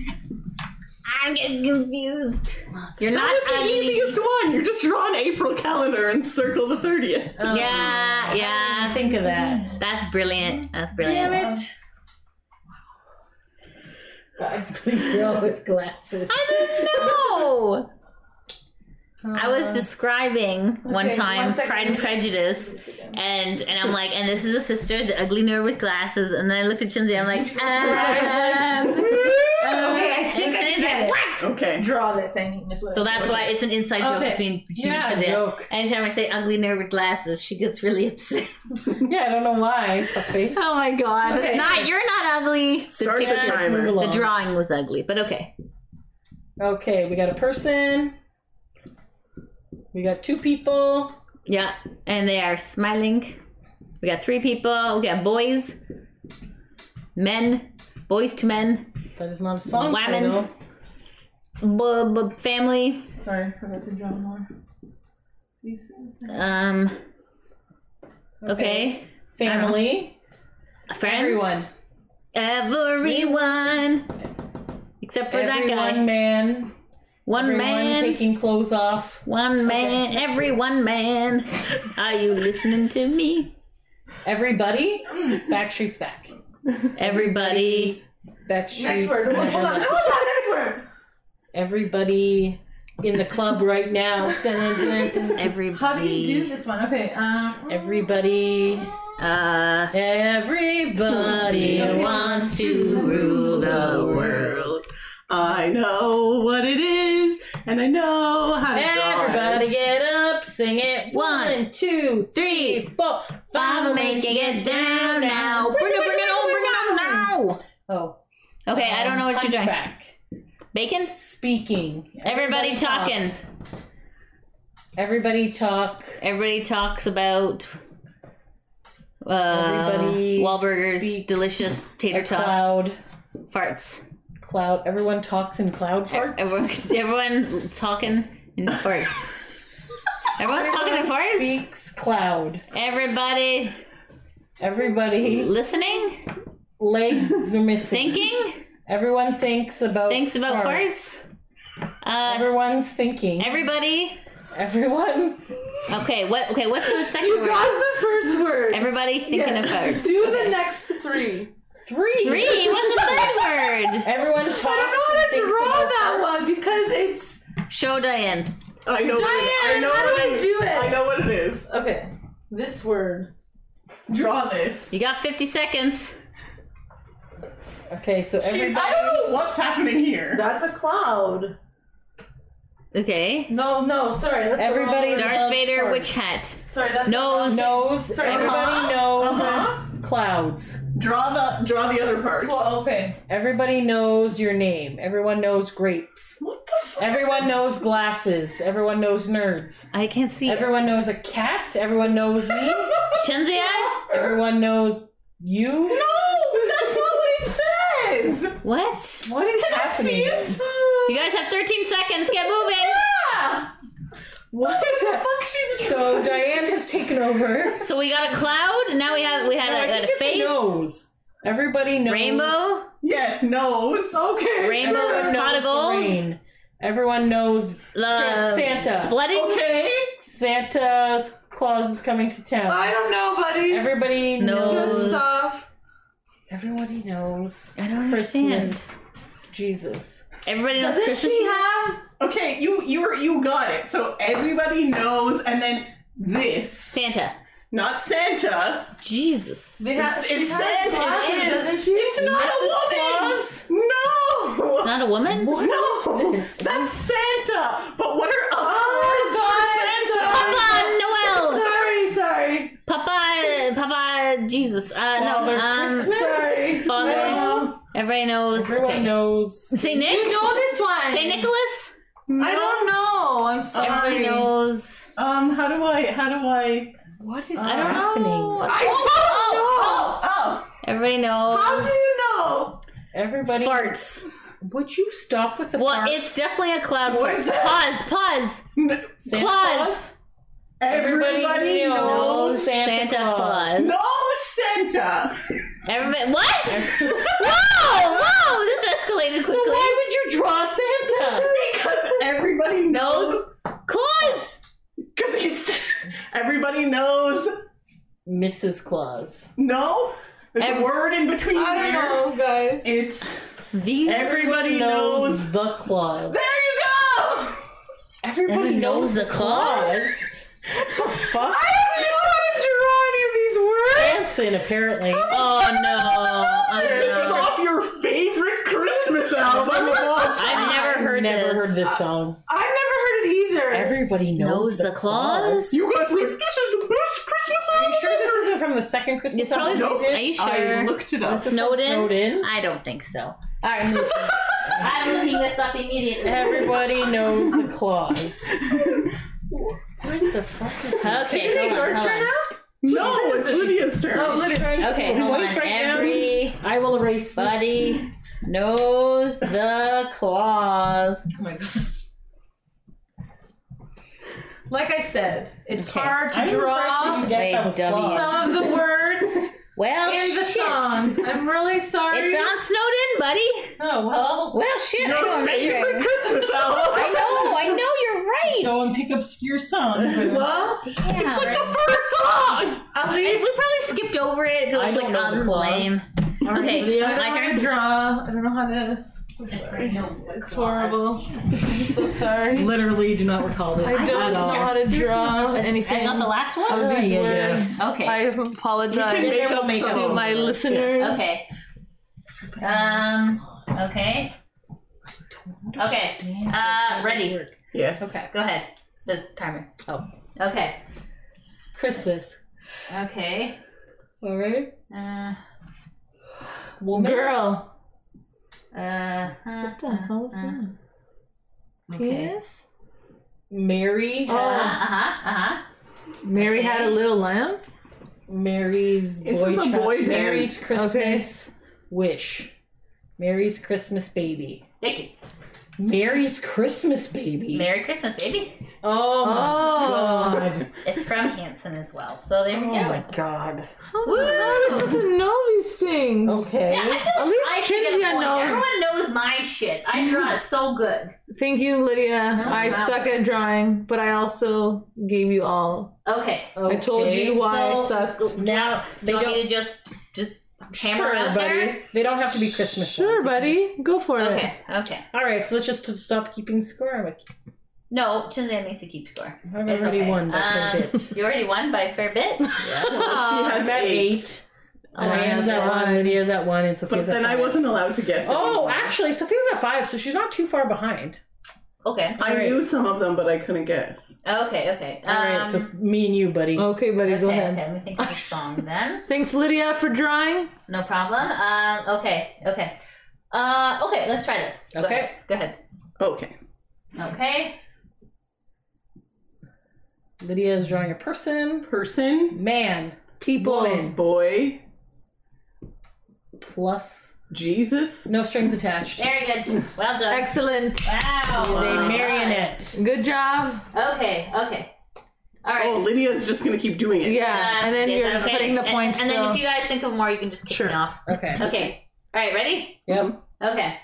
Speaker 4: I I'm getting confused. You're not
Speaker 1: That was the
Speaker 4: ugly.
Speaker 1: easiest one. You just draw an April calendar and circle the 30th.
Speaker 2: Oh,
Speaker 4: Yeah,
Speaker 2: I didn't
Speaker 4: yeah.
Speaker 2: think of that.
Speaker 4: That's brilliant. That's brilliant.
Speaker 2: Damn it. Ugly girl with glasses.
Speaker 4: I didn't know. I was describing one
Speaker 3: Okay,
Speaker 4: time
Speaker 3: one second,
Speaker 4: Pride and Prejudice, and and I'm like, and this is a sister, the ugly nerd with glasses, and then I looked at Chinzy, I'm like, um,
Speaker 3: Okay, I think I
Speaker 4: and
Speaker 3: can get it.
Speaker 4: what?
Speaker 1: Okay.
Speaker 3: Draw this. I mean, this
Speaker 4: So that's why it's an inside joke
Speaker 3: Okay.
Speaker 4: between between
Speaker 2: Yeah,
Speaker 4: each other.
Speaker 2: joke.
Speaker 4: Anytime I say ugly nerd with glasses, she gets really upset.
Speaker 2: Yeah, I don't know why. Fuckface.
Speaker 4: oh my god!
Speaker 3: Okay.
Speaker 4: Not you're not ugly.
Speaker 1: Start the
Speaker 4: the,
Speaker 1: timer.
Speaker 4: the drawing was ugly, but okay.
Speaker 2: Okay, we got a person. We got two people.
Speaker 4: Yeah, and they are smiling. We got three people. We got boys, men, Boyz II Men,
Speaker 2: That is not a song
Speaker 4: Women.
Speaker 2: title.
Speaker 4: bu- bu- family,
Speaker 3: Sorry, I forgot to draw more
Speaker 4: um, okay,
Speaker 2: Family.
Speaker 4: friends,
Speaker 2: Everyone.
Speaker 4: everyone, except for that guy.
Speaker 2: man.
Speaker 4: One
Speaker 2: Everyone
Speaker 4: man,
Speaker 2: taking clothes off.
Speaker 4: one man, every one man. Are you listening to me?
Speaker 2: Everybody. Backstreet's back.
Speaker 4: Everybody,
Speaker 2: Backstreet's
Speaker 3: Next word. Hold on. Hold on. Next word.
Speaker 2: Everybody in the club right now.
Speaker 4: Everybody.
Speaker 3: How do you do this one? Okay. Um.
Speaker 2: Everybody.
Speaker 4: Uh,
Speaker 2: Everybody
Speaker 4: Who wants to rule the world?
Speaker 1: I know what it is, and I know how to draw it.
Speaker 2: Everybody
Speaker 1: it.
Speaker 2: get up, sing it.
Speaker 4: One,
Speaker 2: One, two,
Speaker 4: three,
Speaker 2: three, four,
Speaker 4: Five, making it down now. Bring it, bring it on, bring it on now.
Speaker 2: Oh.
Speaker 4: Okay, I don't know what you're doing.
Speaker 2: Hunchback.
Speaker 4: Bacon?
Speaker 2: Speaking.
Speaker 4: Everybody talking.
Speaker 2: talks. Everybody talk.
Speaker 4: Everybody talks about uh,
Speaker 2: Everybody
Speaker 4: Wahlburgers,
Speaker 2: speaks
Speaker 4: delicious tater
Speaker 2: A
Speaker 4: tots,
Speaker 2: cloud.
Speaker 4: farts.
Speaker 2: Cloud. Everyone talks in cloud farts.
Speaker 4: Everyone, everyone talking in farts. Everyone's talking in
Speaker 2: Everyone
Speaker 4: farts.
Speaker 2: Speaks cloud.
Speaker 4: Everybody
Speaker 2: Everybody
Speaker 4: listening,
Speaker 2: legs are missing.
Speaker 4: thinking,
Speaker 2: Everyone thinks about
Speaker 4: thinks about farts. Uh,
Speaker 2: Everyone's thinking.
Speaker 4: everybody.
Speaker 2: Everyone.
Speaker 4: Okay, what? Okay, what's the second
Speaker 3: You
Speaker 4: word?
Speaker 3: got the first word.
Speaker 4: Everybody thinking
Speaker 3: Yes.
Speaker 4: of farts.
Speaker 3: Do
Speaker 4: Okay.
Speaker 3: the next three.
Speaker 2: Three.
Speaker 4: Three. What's the third word?
Speaker 2: Everyone talks
Speaker 3: I don't know how to draw that
Speaker 2: farts.
Speaker 3: one because it's
Speaker 4: Show Diane.
Speaker 1: I know. what it, I
Speaker 3: Diane.
Speaker 1: know
Speaker 3: How
Speaker 1: what
Speaker 3: do I
Speaker 1: it-
Speaker 3: do it?
Speaker 1: I know what it is.
Speaker 3: okay. This word.
Speaker 1: Draw this.
Speaker 4: You got 50 seconds.
Speaker 2: Okay, so
Speaker 1: She-
Speaker 2: everybody.
Speaker 1: I don't know what's happening here.
Speaker 3: That's a cloud.
Speaker 4: Okay.
Speaker 3: No, no, sorry. That's the wrong
Speaker 2: Everybody
Speaker 3: word.
Speaker 2: Darth
Speaker 4: Darth
Speaker 2: loves
Speaker 4: Vader,
Speaker 2: farts.
Speaker 4: witch hat.
Speaker 3: Sorry, that's
Speaker 4: Nose.
Speaker 3: The wrong-
Speaker 2: knows.
Speaker 3: Sorry,
Speaker 2: everybody
Speaker 3: uh-huh.
Speaker 2: knows
Speaker 1: Uh-huh.
Speaker 2: clouds.
Speaker 1: Draw the draw the other part.
Speaker 3: Well, okay.
Speaker 2: Everybody knows your name. Everyone knows grapes.
Speaker 1: What the fuck?
Speaker 2: Everyone
Speaker 1: is this?
Speaker 2: knows glasses. Everyone knows nerds.
Speaker 4: I can't see it.
Speaker 2: Everyone knows a cat. Everyone knows me.
Speaker 4: Chinzia?
Speaker 2: Everyone knows you.
Speaker 1: No, that's not what it says.
Speaker 4: What?
Speaker 2: What is
Speaker 1: Can I
Speaker 2: happening?
Speaker 1: see it?
Speaker 4: You guys have 13 seconds. Get moving.
Speaker 1: Yeah.
Speaker 2: What is
Speaker 1: The fuck she's
Speaker 2: So Diane has taken over.
Speaker 4: So we got a cloud. and Now we have we had a,
Speaker 2: I
Speaker 4: got
Speaker 2: think
Speaker 4: a
Speaker 2: it's
Speaker 4: face.
Speaker 2: nose. Everybody knows.
Speaker 4: Rainbow.
Speaker 1: Yes, nose. Okay.
Speaker 4: Rainbow.
Speaker 2: Everyone knows
Speaker 4: Pot of
Speaker 2: the
Speaker 4: gold.
Speaker 2: rain. Everyone knows
Speaker 4: Uh,
Speaker 2: Santa.
Speaker 4: Flooding.
Speaker 1: Okay.
Speaker 2: Santa's Claus is coming to town.
Speaker 3: I don't know, buddy.
Speaker 2: Everybody
Speaker 4: Knows.
Speaker 2: knows.
Speaker 3: Just stop.
Speaker 2: Everybody knows.
Speaker 4: I don't understand.
Speaker 2: Christmas. Jesus.
Speaker 4: Everybody knows
Speaker 3: Doesn't
Speaker 4: Christmas.
Speaker 3: she have?
Speaker 1: Okay, you you were you got it. So everybody knows, and then this,
Speaker 4: Santa.
Speaker 1: not Santa.
Speaker 4: Jesus.
Speaker 3: They have.
Speaker 1: It's,
Speaker 3: she
Speaker 1: it's
Speaker 3: has
Speaker 1: Santa.
Speaker 3: glasses,
Speaker 1: It is.
Speaker 3: Doesn't she?
Speaker 1: It's not a woman.
Speaker 2: Claus?
Speaker 1: No.
Speaker 4: Not a woman.
Speaker 1: no,
Speaker 2: this?
Speaker 1: that's Santa. But what are other
Speaker 3: Oh,
Speaker 1: words for Santa?
Speaker 3: Sorry, sorry.
Speaker 4: Papa. Papa. Jesus. Uh,
Speaker 2: Father
Speaker 4: no. Um,
Speaker 2: Christmas?
Speaker 3: Sorry.
Speaker 4: Father.
Speaker 1: No.
Speaker 4: Everybody knows.
Speaker 2: Everyone knows.
Speaker 4: Saint Nick.
Speaker 3: You know this one.
Speaker 4: Saint Nicholas.
Speaker 3: I don't know. I'm sorry.
Speaker 4: Everybody knows.
Speaker 1: Um, how do I? How do I?
Speaker 2: What is
Speaker 4: I don't
Speaker 2: happening?
Speaker 4: know.
Speaker 3: I
Speaker 1: Oh, oh,
Speaker 4: Everybody knows.
Speaker 3: How do you know?
Speaker 2: Everybody.
Speaker 4: Farts.
Speaker 2: Would you stop with the
Speaker 4: Well,
Speaker 2: farts?
Speaker 4: it's definitely a cloud
Speaker 1: What
Speaker 4: fart.
Speaker 1: is?
Speaker 4: Pause. Pause.
Speaker 1: oh.
Speaker 2: Santa
Speaker 4: Claus.
Speaker 2: Claus?
Speaker 1: Everybody,
Speaker 2: Everybody
Speaker 1: knows.
Speaker 2: knows Santa,
Speaker 4: Santa
Speaker 2: Claus.
Speaker 4: Claus.
Speaker 1: No Santa.
Speaker 4: Everybody. What? whoa! Whoa! This escalated
Speaker 2: So why would you draw Santa?
Speaker 1: Because everybody knows
Speaker 4: Knows Claus.
Speaker 1: because he's everybody knows.
Speaker 2: Mrs. Claus.
Speaker 1: No, there's
Speaker 3: Ev-
Speaker 1: a word in between
Speaker 3: I don't know, guys.
Speaker 1: It's
Speaker 4: These
Speaker 1: everybody knows.
Speaker 2: the Claus.
Speaker 1: There you go.
Speaker 2: Everybody
Speaker 4: Everyone knows the
Speaker 2: Claus. What the fuck?
Speaker 1: I don't know how to draw any of these.
Speaker 2: Dancing, apparently.
Speaker 4: Oh no! Oh,
Speaker 1: this is off your favorite Christmas album of all time.
Speaker 4: I've never heard
Speaker 2: Never
Speaker 4: this.
Speaker 2: heard this song.
Speaker 3: I've never heard it either.
Speaker 2: Everybody knows,
Speaker 4: Knows the Claus?
Speaker 1: You guys were like, this is the best Christmas album.
Speaker 2: Are you sure this isn't from the second Christmas
Speaker 4: It's probably.
Speaker 2: album?
Speaker 1: Nope.
Speaker 4: Are you sure?
Speaker 1: I
Speaker 4: sure?
Speaker 1: looked it up.
Speaker 2: This Snowed In?
Speaker 4: Snowden. I don't think so. I'm looking. I'm looking this up immediately.
Speaker 2: Everybody knows the Claus. Where the fuck is that?
Speaker 4: Okay,
Speaker 3: Is it
Speaker 4: hold
Speaker 3: your turn
Speaker 4: on.
Speaker 1: No, it's Lydia's turn.
Speaker 2: Oh, Lydia.
Speaker 4: Okay, hold on.
Speaker 2: right now.
Speaker 4: Everybody
Speaker 2: I will erase this.
Speaker 4: Buddy knows the claws.
Speaker 3: Oh my gosh. Like I said, it's
Speaker 4: Okay.
Speaker 3: hard to
Speaker 2: I'm impressed that
Speaker 3: draw
Speaker 2: you guessed
Speaker 4: Wait,
Speaker 2: that was
Speaker 4: W.
Speaker 3: Some of the words
Speaker 4: Well,
Speaker 3: in the
Speaker 4: shit.
Speaker 3: songs. I'm really sorry.
Speaker 4: It's on Snowed In, buddy.
Speaker 2: Oh, well.
Speaker 4: Well, shit.
Speaker 1: Your
Speaker 4: don't
Speaker 1: favorite. Christmas album.
Speaker 4: I know. I know. You're right.
Speaker 2: Go and pick obscure songs.
Speaker 3: well,
Speaker 4: Damn.
Speaker 1: It's like the first song.
Speaker 3: at least
Speaker 4: we probably skipped over it because it was
Speaker 2: don't
Speaker 4: like,
Speaker 2: know the
Speaker 4: this lame. Okay,
Speaker 3: I don't
Speaker 4: my
Speaker 3: know how
Speaker 4: turn.
Speaker 3: to draw. I don't know how to. I'm sorry. It's horrible. I'm so sorry.
Speaker 2: Literally do not recall this.
Speaker 3: I don't
Speaker 2: at
Speaker 3: know how to draw
Speaker 4: I
Speaker 3: anything
Speaker 4: got the last one.
Speaker 3: of these
Speaker 2: yeah, yeah.
Speaker 3: words.
Speaker 4: Okay.
Speaker 3: I apologize You
Speaker 1: can make up
Speaker 2: make
Speaker 1: some.
Speaker 2: up
Speaker 3: to my
Speaker 2: Yeah.
Speaker 3: listeners.
Speaker 4: Okay. Um. Okay. Okay. Uh, ready.
Speaker 1: Yes.
Speaker 2: Okay.
Speaker 4: Go ahead. This timer.
Speaker 2: Oh.
Speaker 4: Okay.
Speaker 2: Christmas.
Speaker 4: Okay.
Speaker 2: All right.
Speaker 4: Uh.
Speaker 2: Woman.
Speaker 3: Girl.
Speaker 4: Uh.
Speaker 3: What the hell is that?
Speaker 4: Okay.
Speaker 3: Penis?
Speaker 2: Mary.
Speaker 4: Uh
Speaker 3: Oh.
Speaker 4: huh. Uh huh.
Speaker 3: Mary
Speaker 4: Okay.
Speaker 3: had a little lamb?
Speaker 2: Mary's
Speaker 1: This
Speaker 2: boy
Speaker 1: is a
Speaker 2: child-
Speaker 1: boy band.
Speaker 2: Mary's Christmas wish. Mary's Christmas baby.
Speaker 4: Thank you.
Speaker 2: Mary's Christmas baby.
Speaker 4: Merry Christmas, baby.
Speaker 2: oh my
Speaker 3: Oh.
Speaker 2: god.
Speaker 4: It's from Hanson as well. So there we go.
Speaker 2: Oh
Speaker 4: go.
Speaker 2: my god.
Speaker 3: How are we supposed to know these things?
Speaker 2: Okay.
Speaker 4: Yeah, I feel
Speaker 3: At least
Speaker 4: I should get a
Speaker 3: Cynthia
Speaker 4: point.
Speaker 3: knows.
Speaker 4: Everyone knows my shit. I draw it so good.
Speaker 3: Thank you, Lydia.
Speaker 4: No
Speaker 3: I
Speaker 4: problem.
Speaker 3: suck at drawing, but I also gave you all.
Speaker 4: Okay.
Speaker 3: I told
Speaker 2: Okay.
Speaker 3: you why
Speaker 4: So-
Speaker 3: I sucked.
Speaker 2: Now
Speaker 4: Do
Speaker 2: they
Speaker 4: you want
Speaker 2: don't.
Speaker 4: me to just just hammer
Speaker 2: Sure,
Speaker 4: out
Speaker 2: buddy.
Speaker 4: there?
Speaker 2: They don't have to be Christmas.
Speaker 3: Sure,
Speaker 2: ones.
Speaker 3: buddy. Go for it.
Speaker 4: Okay. Okay.
Speaker 2: All right, so let's just stop keeping score. I'm like,
Speaker 4: No, Chinzan needs to keep score.
Speaker 2: I've
Speaker 4: It's
Speaker 2: already
Speaker 4: okay.
Speaker 2: won by a
Speaker 4: Um,
Speaker 2: bit.
Speaker 4: You already won by a fair bit.
Speaker 1: Well, she has
Speaker 2: I'm at
Speaker 1: eight.
Speaker 2: eight.
Speaker 4: Oh,
Speaker 2: Diane's
Speaker 4: okay.
Speaker 2: at one. Lydia's at one, and
Speaker 1: But then
Speaker 2: at
Speaker 1: I wasn't allowed to guess.
Speaker 2: Oh,
Speaker 1: anymore.
Speaker 2: actually, Sophia's at five, so she's not too far behind.
Speaker 4: Okay.
Speaker 1: I
Speaker 2: Alright.
Speaker 1: knew some of them, but I couldn't guess.
Speaker 4: Okay. Okay.
Speaker 2: All right,
Speaker 4: Um,
Speaker 2: so it's me and you, buddy.
Speaker 3: Okay, buddy,
Speaker 4: okay,
Speaker 3: go
Speaker 4: okay,
Speaker 3: ahead.
Speaker 4: let me think of a song then.
Speaker 3: Thanks, Lydia, for drawing.
Speaker 4: No problem. Um. Okay. Okay. Uh. Okay. Let's try this. Go
Speaker 2: Okay.
Speaker 4: Ahead. Go ahead.
Speaker 1: Okay.
Speaker 4: Okay.
Speaker 2: Lydia is drawing a person,
Speaker 1: Person,
Speaker 2: man,
Speaker 3: People.
Speaker 2: Woman.
Speaker 1: boy,
Speaker 2: plus
Speaker 1: Jesus.
Speaker 2: no strings attached.
Speaker 4: Very good. Well done.
Speaker 3: Excellent.
Speaker 4: Wow.
Speaker 2: Is a marionette.
Speaker 3: Good job.
Speaker 4: Okay. Okay. All right.
Speaker 1: Oh, Lydia's just gonna keep doing it.
Speaker 3: Yeah, and then
Speaker 4: Is
Speaker 3: you're
Speaker 4: okay?
Speaker 3: putting the
Speaker 4: And-
Speaker 3: points
Speaker 4: And,
Speaker 3: still.
Speaker 4: then if you guys think of more, you can just kick
Speaker 3: Sure.
Speaker 4: me off.
Speaker 2: Okay.
Speaker 4: Okay. All right. Ready?
Speaker 2: Yep.
Speaker 4: Okay.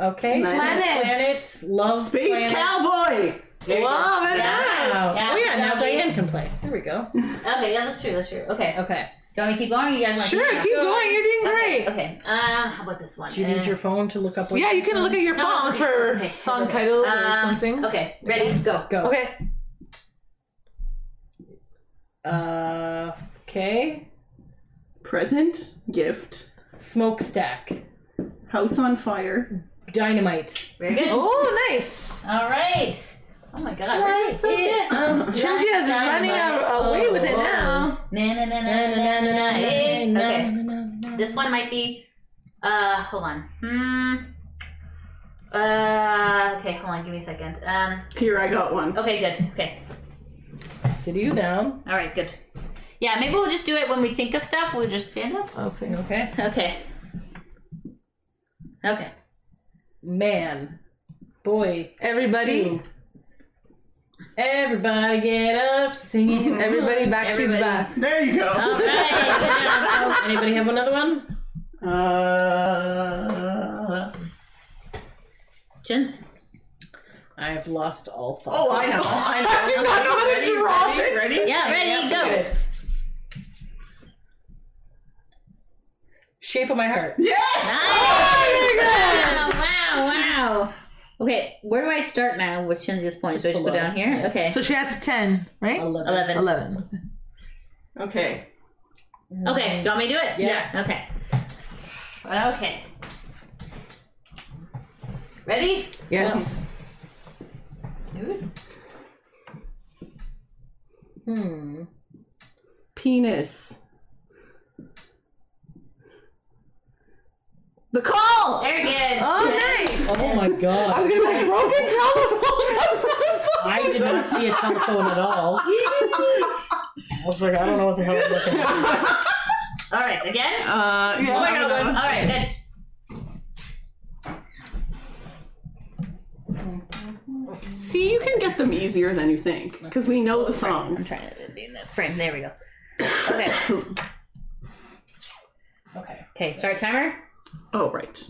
Speaker 2: Okay.
Speaker 1: Planet.
Speaker 2: Planet. Planet. Love.
Speaker 1: Space
Speaker 2: planet.
Speaker 1: Cowboy.
Speaker 4: Very
Speaker 3: Wow,
Speaker 4: good.
Speaker 3: very
Speaker 4: Yeah.
Speaker 3: nice.
Speaker 2: Wow.
Speaker 4: Yeah,
Speaker 2: oh yeah, now Diane can play. There we go.
Speaker 4: Okay. Yeah, that's true. That's true. Okay.
Speaker 2: Okay.
Speaker 4: Do you want me to keep going? Or you guys want to
Speaker 3: Sure, keep going. You're doing
Speaker 4: Okay.
Speaker 3: great.
Speaker 4: Okay. Um. How about this one?
Speaker 2: Do you
Speaker 4: Uh,
Speaker 2: need your phone to look up what
Speaker 3: Yeah, you can look at your
Speaker 4: No,
Speaker 3: phone
Speaker 4: it's okay,
Speaker 3: for
Speaker 4: okay,
Speaker 3: song
Speaker 4: okay.
Speaker 3: titles or
Speaker 4: Um,
Speaker 3: something.
Speaker 4: Okay. Ready? Go.
Speaker 2: go.
Speaker 3: Okay.
Speaker 2: Uh okay.
Speaker 1: Present, gift,
Speaker 2: Smokestack.
Speaker 1: house on fire.
Speaker 2: Dynamite.
Speaker 4: Very good.
Speaker 3: Oh, nice.
Speaker 4: All right. Oh my God. Doing so good.
Speaker 2: Um,
Speaker 3: Cynthia's running away with it now.
Speaker 4: Na, na, na, na, na, na, na. Okay. This one might be. Uh, hold on. Hmm. Uh. Okay. Hold on. Give me a second. Um.
Speaker 1: Here, I got one.
Speaker 4: Okay. Good. Okay.
Speaker 2: Sit you down.
Speaker 4: All right. Good. Yeah. Maybe we'll just do it when we think of stuff. We'll just stand up.
Speaker 3: Okay.
Speaker 2: Okay.
Speaker 4: Okay. Okay.
Speaker 2: Man. Boy.
Speaker 3: Everybody.
Speaker 2: Two. Everybody get up singing.
Speaker 3: Everybody Backstreet's
Speaker 4: Everybody.
Speaker 3: back.
Speaker 1: There you go.
Speaker 4: All right. Good job.
Speaker 2: Anybody have another one?
Speaker 1: Uh,
Speaker 4: Chins.
Speaker 2: I've lost all thoughts.
Speaker 1: Oh, I know. I know.
Speaker 3: I do not know how to
Speaker 1: ready,
Speaker 3: draw
Speaker 1: ready, ready?
Speaker 4: Yeah, ready, go.
Speaker 2: Shape of my heart.
Speaker 1: Yes!
Speaker 4: Nice! Wow, wow, wow. Okay, where do I start now with Shinzi's point? So I just go
Speaker 2: below.
Speaker 4: down here?
Speaker 2: Yes.
Speaker 4: Okay.
Speaker 3: So she has 10, right?
Speaker 2: Eleven.
Speaker 4: 11.
Speaker 3: 11.
Speaker 1: Okay.
Speaker 4: Okay, do you want me to do it?
Speaker 1: Yeah.
Speaker 4: Okay. Okay. Ready?
Speaker 3: Yes.
Speaker 4: Hmm.
Speaker 1: Penis. The call!
Speaker 4: Very good.
Speaker 3: Oh, nice.
Speaker 2: Oh my
Speaker 3: I was
Speaker 2: god.
Speaker 3: gonna be like, broken telephone.
Speaker 2: I did not see a telephone at all. I was like, I don't know what the hell I'm looking at.
Speaker 4: All right, again?
Speaker 1: Uh, do you
Speaker 3: Yeah, I
Speaker 1: have
Speaker 3: got
Speaker 1: another-
Speaker 4: All right, good.
Speaker 1: See, you can get them easier than you think because we know the
Speaker 4: I'm
Speaker 1: songs.
Speaker 4: trying to be in that frame. There we go. Okay.
Speaker 2: Okay.
Speaker 4: Okay, start timer.
Speaker 1: Oh, right.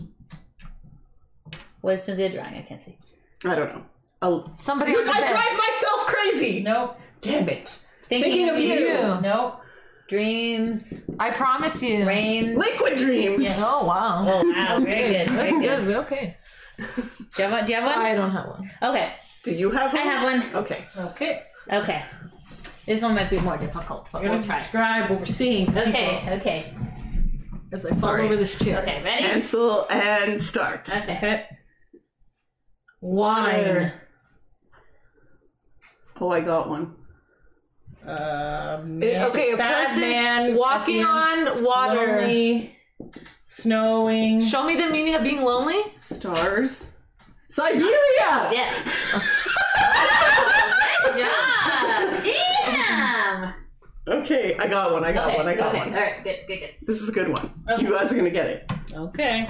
Speaker 4: What's the drawing? I can't see.
Speaker 1: I don't know. I'll...
Speaker 3: Somebody
Speaker 1: You,
Speaker 3: on the
Speaker 1: I
Speaker 3: bed.
Speaker 1: drive myself crazy.
Speaker 2: Nope.
Speaker 1: Damn it.
Speaker 4: Thinking,
Speaker 1: Thinking of you.
Speaker 3: You.
Speaker 2: Nope.
Speaker 4: Dreams,
Speaker 3: I promise you.
Speaker 4: rain.
Speaker 1: Liquid dreams.
Speaker 2: Yes.
Speaker 3: Oh, wow.
Speaker 4: Oh, wow, very good. Very
Speaker 3: That's
Speaker 4: good.
Speaker 3: good. Okay.
Speaker 4: Do you have one? Do you have one?
Speaker 3: I don't have one.
Speaker 4: Okay,
Speaker 1: Do you have one?
Speaker 4: I have one.
Speaker 1: Okay.
Speaker 2: Okay.
Speaker 4: Okay. This one might be more difficult, but
Speaker 2: We're
Speaker 4: we'll
Speaker 2: gonna
Speaker 4: try.
Speaker 2: describe what we're seeing. for
Speaker 4: Okay,
Speaker 2: people
Speaker 4: okay,
Speaker 2: As I fall
Speaker 1: Sorry.
Speaker 2: over this chair.
Speaker 4: okay. Ready?
Speaker 1: Cancel and start.
Speaker 4: Okay.
Speaker 2: Okay. Wine.
Speaker 1: Oh, I got one.
Speaker 2: Um,
Speaker 3: Eh, okay, a
Speaker 2: sad
Speaker 3: person
Speaker 2: man
Speaker 3: Walking on water.
Speaker 2: lonely, snowing.
Speaker 3: Show me the meaning of being lonely.
Speaker 1: Stars. Siberia!
Speaker 4: Yes. Good job. Damn.
Speaker 1: Okay, I got one. I got
Speaker 4: okay,
Speaker 1: one. I got
Speaker 4: okay.
Speaker 1: one.
Speaker 4: All right. Good. Good. Good.
Speaker 1: This is a good one.
Speaker 4: Okay.
Speaker 1: You guys are gonna get it.
Speaker 2: Okay.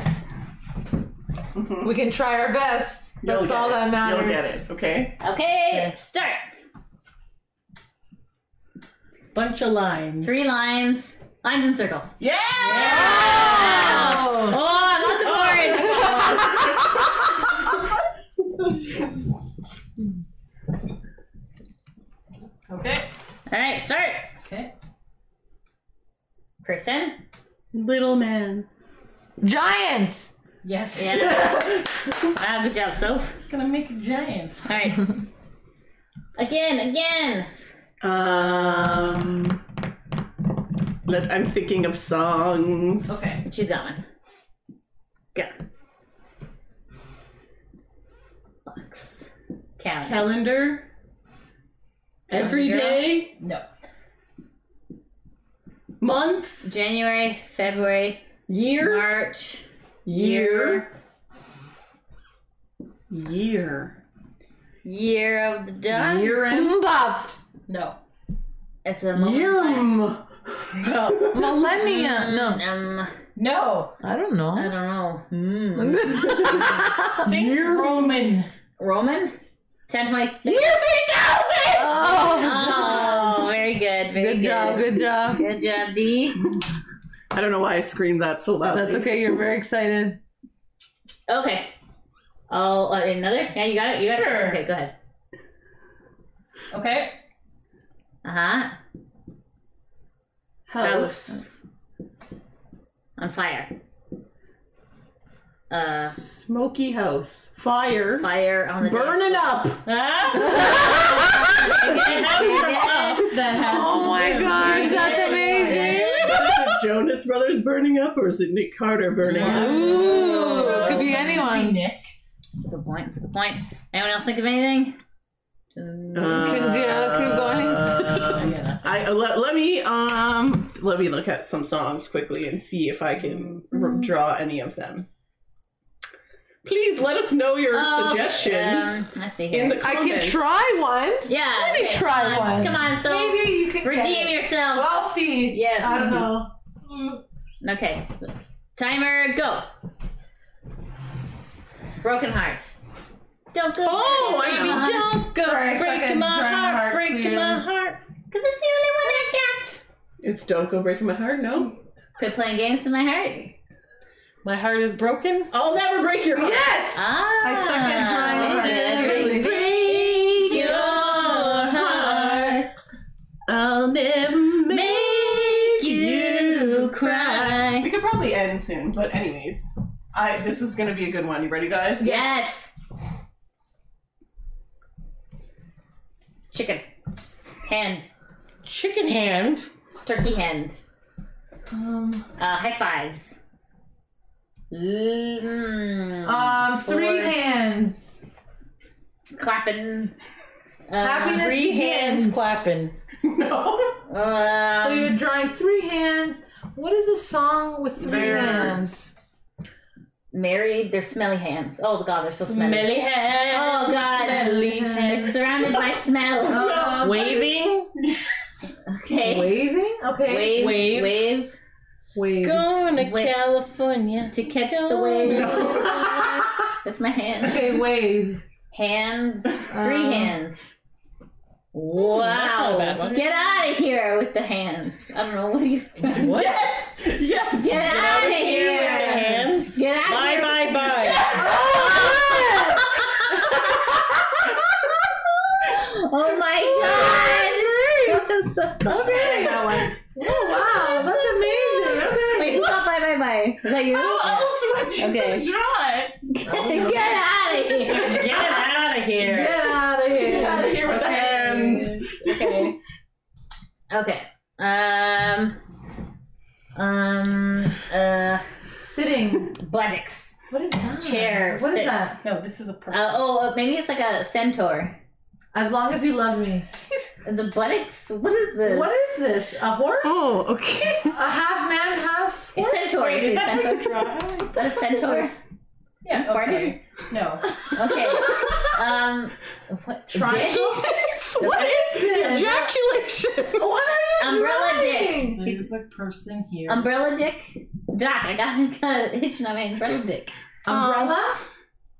Speaker 2: Mm-hmm.
Speaker 3: We can try our best.
Speaker 1: You'll
Speaker 3: That's all
Speaker 1: it.
Speaker 3: that matters.
Speaker 1: You'll get it. Okay.
Speaker 4: Okay. Start.
Speaker 2: Bunch of lines.
Speaker 4: Three lines. Lines and circles.
Speaker 1: Yeah!
Speaker 3: Oh.
Speaker 4: Oh, I love the board.
Speaker 2: Okay.
Speaker 4: All right. Start.
Speaker 2: Okay.
Speaker 4: Person.
Speaker 1: Little man.
Speaker 3: Giants.
Speaker 2: Yes.
Speaker 4: Yeah. wow. Good job, Soph.
Speaker 2: It's gonna make a giant.
Speaker 4: All right. again. Again.
Speaker 1: Um. Let, I'm thinking of songs.
Speaker 2: Okay.
Speaker 4: She's got one. Go. Box. Calendar.
Speaker 1: Calendar. Every
Speaker 4: Girl.
Speaker 1: day.
Speaker 2: No.
Speaker 1: Months.
Speaker 4: January, February,
Speaker 1: Year.
Speaker 4: March,
Speaker 1: Year. Year.
Speaker 4: year of the dog.
Speaker 1: Year end.
Speaker 3: MMMBop.
Speaker 2: No.
Speaker 4: It's a moment in time.
Speaker 1: Year.
Speaker 2: No.
Speaker 3: Millennia. No.
Speaker 4: Um,
Speaker 2: No.
Speaker 3: I don't know.
Speaker 4: I don't know. Hmm.
Speaker 2: Think
Speaker 1: Year.
Speaker 2: Roman.
Speaker 4: Roman? 10, 20.
Speaker 1: Year 3000!
Speaker 4: Oh, very good. Very
Speaker 3: Good
Speaker 4: good.
Speaker 3: job. Good job.
Speaker 4: Good job, D.
Speaker 1: I don't know why I screamed that so loud.
Speaker 3: That's okay. You're very excited.
Speaker 4: Okay. Oh, uh, another? Yeah, you got it? You got
Speaker 2: Sure.
Speaker 4: it? Okay, go ahead.
Speaker 2: Okay.
Speaker 4: Uh huh.
Speaker 1: House.
Speaker 4: On fire. Uh,
Speaker 1: Smoky house. Fire.
Speaker 4: fire on the
Speaker 1: Burning up.
Speaker 2: that
Speaker 3: Oh my god, that's amazing.
Speaker 1: Is it Jonas Brothers burning up or is it Nick Carter burning up?
Speaker 3: Ooh, could be anyone.
Speaker 2: Nick.
Speaker 4: That's a good point. That's a good point. Anyone else think of anything?
Speaker 3: Chinzia, keep going.
Speaker 2: Yeah.
Speaker 1: I uh, let, let me um let me look at some songs quickly and see if I can r- draw any of them. Please let us know your
Speaker 4: Oh,
Speaker 1: suggestions
Speaker 4: Um, I see here.
Speaker 1: in the comments.
Speaker 3: I can try one.
Speaker 4: yeah.
Speaker 3: Let me try
Speaker 4: come
Speaker 3: one.
Speaker 4: Come on, so
Speaker 3: Maybe you can
Speaker 4: redeem
Speaker 3: get
Speaker 4: yourself.
Speaker 3: Well, I'll see.
Speaker 4: Yes.
Speaker 3: I don't know.
Speaker 4: Okay. Timer, go. Broken heart. Don't go.
Speaker 1: Oh,
Speaker 4: baby,
Speaker 1: I-
Speaker 4: don't.
Speaker 2: Go
Speaker 3: Sorry,
Speaker 2: breaking
Speaker 3: second
Speaker 2: my heart,
Speaker 3: heart
Speaker 2: breaking my heart.
Speaker 4: Because it's the only one I got.
Speaker 1: It's "Don't Go Breaking My Heart." No,
Speaker 4: Quit playing games in my heart.
Speaker 2: My heart is broken.
Speaker 1: I'll never break your heart.
Speaker 3: Yes!
Speaker 4: Ah,
Speaker 3: I second trying
Speaker 4: very
Speaker 3: hard.
Speaker 4: good.
Speaker 3: Really.
Speaker 4: Break your heart,
Speaker 1: I'll never
Speaker 4: make you cry.
Speaker 1: We could probably end soon, but anyways, I this is gonna be a good one. You ready, guys?
Speaker 4: Yes. Chicken. Hand.
Speaker 2: Chicken hand.
Speaker 4: Turkey hand.
Speaker 3: Um,
Speaker 4: Uh, high fives. Mm,
Speaker 3: um, three
Speaker 4: four.
Speaker 3: hands.
Speaker 4: Clapping. Uh,
Speaker 3: Happiness
Speaker 2: Three hands clapping.
Speaker 1: No.
Speaker 4: um,
Speaker 3: So you're drawing three hands. What is a song with three
Speaker 1: There's-
Speaker 3: hands?
Speaker 4: married. They're smelly hands. Oh god, they're so smelly.
Speaker 2: Smelly hands.
Speaker 4: Oh, God.
Speaker 2: Smelly hands.
Speaker 4: They're surrounded by smell.
Speaker 3: Um,
Speaker 2: Waving.
Speaker 4: Okay.
Speaker 3: Waving? Okay.
Speaker 4: Wave.
Speaker 2: Wave.
Speaker 4: Wave.
Speaker 3: Wave.
Speaker 2: Going to
Speaker 4: Wait.
Speaker 2: California.
Speaker 4: To catch the waves with my hands.
Speaker 3: Okay, wave.
Speaker 4: Hands. Three
Speaker 3: Um,
Speaker 4: hands.
Speaker 2: not
Speaker 4: Wow.
Speaker 2: a bad one.
Speaker 4: Get out of here with the hands. I don't know what are you
Speaker 2: What?
Speaker 1: Yes. Yes.
Speaker 4: Get out of here
Speaker 2: With the hands.
Speaker 4: Get out
Speaker 2: Bye
Speaker 4: here.
Speaker 2: bye bye.
Speaker 4: oh my god. That was so
Speaker 3: Okay. Oh, wow. That's amazing. Okay.
Speaker 4: Wait, who got bye bye bye? Is that you?
Speaker 1: How else would you
Speaker 4: Okay.
Speaker 1: draw it?
Speaker 4: Get out of here.
Speaker 2: Get out of here.
Speaker 3: Get out of here.
Speaker 1: Get out of here with the hands.
Speaker 4: Okay. Okay. Um. Um. Uh.
Speaker 3: Sitting.
Speaker 4: Buttocks.
Speaker 3: What is that?
Speaker 4: Chair,
Speaker 3: What is
Speaker 4: sit.
Speaker 3: that?
Speaker 2: No, this is a person.
Speaker 4: Uh, oh, uh, maybe it's like a centaur.
Speaker 3: As long as you love me.
Speaker 4: The buttocks. What is this?
Speaker 3: What is this? A horse?
Speaker 1: Oh, okay.
Speaker 3: A half man, half
Speaker 4: A centaur. Is
Speaker 2: Is
Speaker 4: it a
Speaker 2: that
Speaker 4: centaur? Is that a centaur?
Speaker 2: Yeah,
Speaker 4: I'm
Speaker 2: oh, sorry. No.
Speaker 4: Okay. Um. What?
Speaker 3: Triangle?
Speaker 1: What is
Speaker 3: this?
Speaker 1: ejaculation?
Speaker 3: What are you
Speaker 4: Umbrella
Speaker 3: drawing?
Speaker 4: dick.
Speaker 2: There's a person here.
Speaker 4: Umbrella dick. Doc, I got, I got a itch on my umbrella dick.
Speaker 3: Umbrella?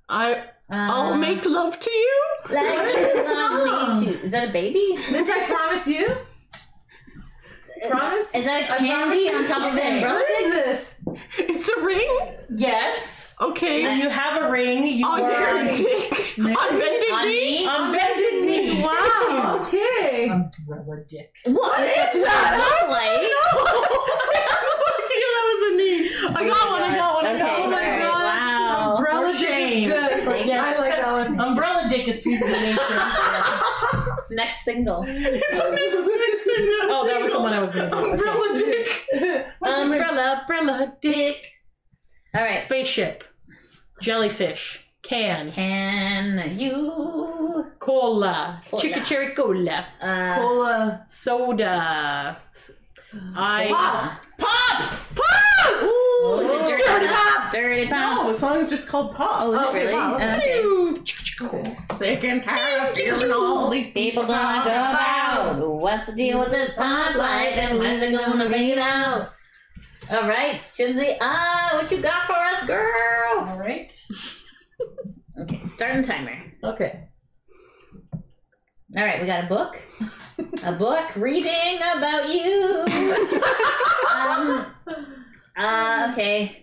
Speaker 1: I I'll
Speaker 4: Uh,
Speaker 1: make love to you.
Speaker 4: Like
Speaker 3: What is
Speaker 4: it's
Speaker 3: this
Speaker 4: not
Speaker 3: song?
Speaker 4: me too. Is that a baby?
Speaker 3: This I promise you? Promise?
Speaker 4: Is that a
Speaker 3: I
Speaker 4: candy on top of the
Speaker 3: you.
Speaker 4: umbrella
Speaker 3: What is this?
Speaker 1: It's a ring.
Speaker 2: Yes.
Speaker 1: Okay.
Speaker 2: When you have a ring, you
Speaker 1: on your dick.
Speaker 3: Maybe.
Speaker 1: On bended
Speaker 4: On
Speaker 1: knee.
Speaker 2: on bended knee.
Speaker 3: Wow, okay.
Speaker 2: Umbrella dick.
Speaker 4: What
Speaker 1: What is that?
Speaker 4: Like?
Speaker 1: that was a knee. I got one. I got one. I got
Speaker 4: Okay.
Speaker 3: Oh
Speaker 1: one.
Speaker 3: my
Speaker 4: alright,
Speaker 3: god.
Speaker 4: wow.
Speaker 3: Umbrella
Speaker 2: For
Speaker 3: dick
Speaker 2: shame.
Speaker 3: is good.
Speaker 4: Thank you.
Speaker 3: I like that one.
Speaker 2: Umbrella dick is sweet in nature.
Speaker 4: Next single.
Speaker 1: It's a mix mix
Speaker 2: Oh, that was the one I was gonna do. Okay.
Speaker 1: Umbrella dick.
Speaker 2: Umbrella, umbrella, dick.
Speaker 4: Dick. All right.
Speaker 2: Spaceship. Jellyfish. Can.
Speaker 4: Can you
Speaker 2: Cola.
Speaker 4: Cola.
Speaker 2: Chicken cherry cola.
Speaker 4: uh
Speaker 3: Cola.
Speaker 2: Soda. I.
Speaker 3: Pop.
Speaker 1: Pop! Pop!
Speaker 4: Ooh, is it dirty,
Speaker 1: Dirty
Speaker 4: pop? Dirty pop.
Speaker 1: No, the song is just called Pop.
Speaker 4: Oh, is it really?
Speaker 3: pop.
Speaker 4: Okay.
Speaker 1: Sick and tired of hearing all these
Speaker 4: People talk about what's the deal with this pop life and when they gonna fade out. All right, Shinzi, ah, what you got for us, girl?
Speaker 2: All right.
Speaker 4: Okay, starting timer.
Speaker 2: Okay.
Speaker 4: All right, we got a book. A book reading about you. um, uh, okay.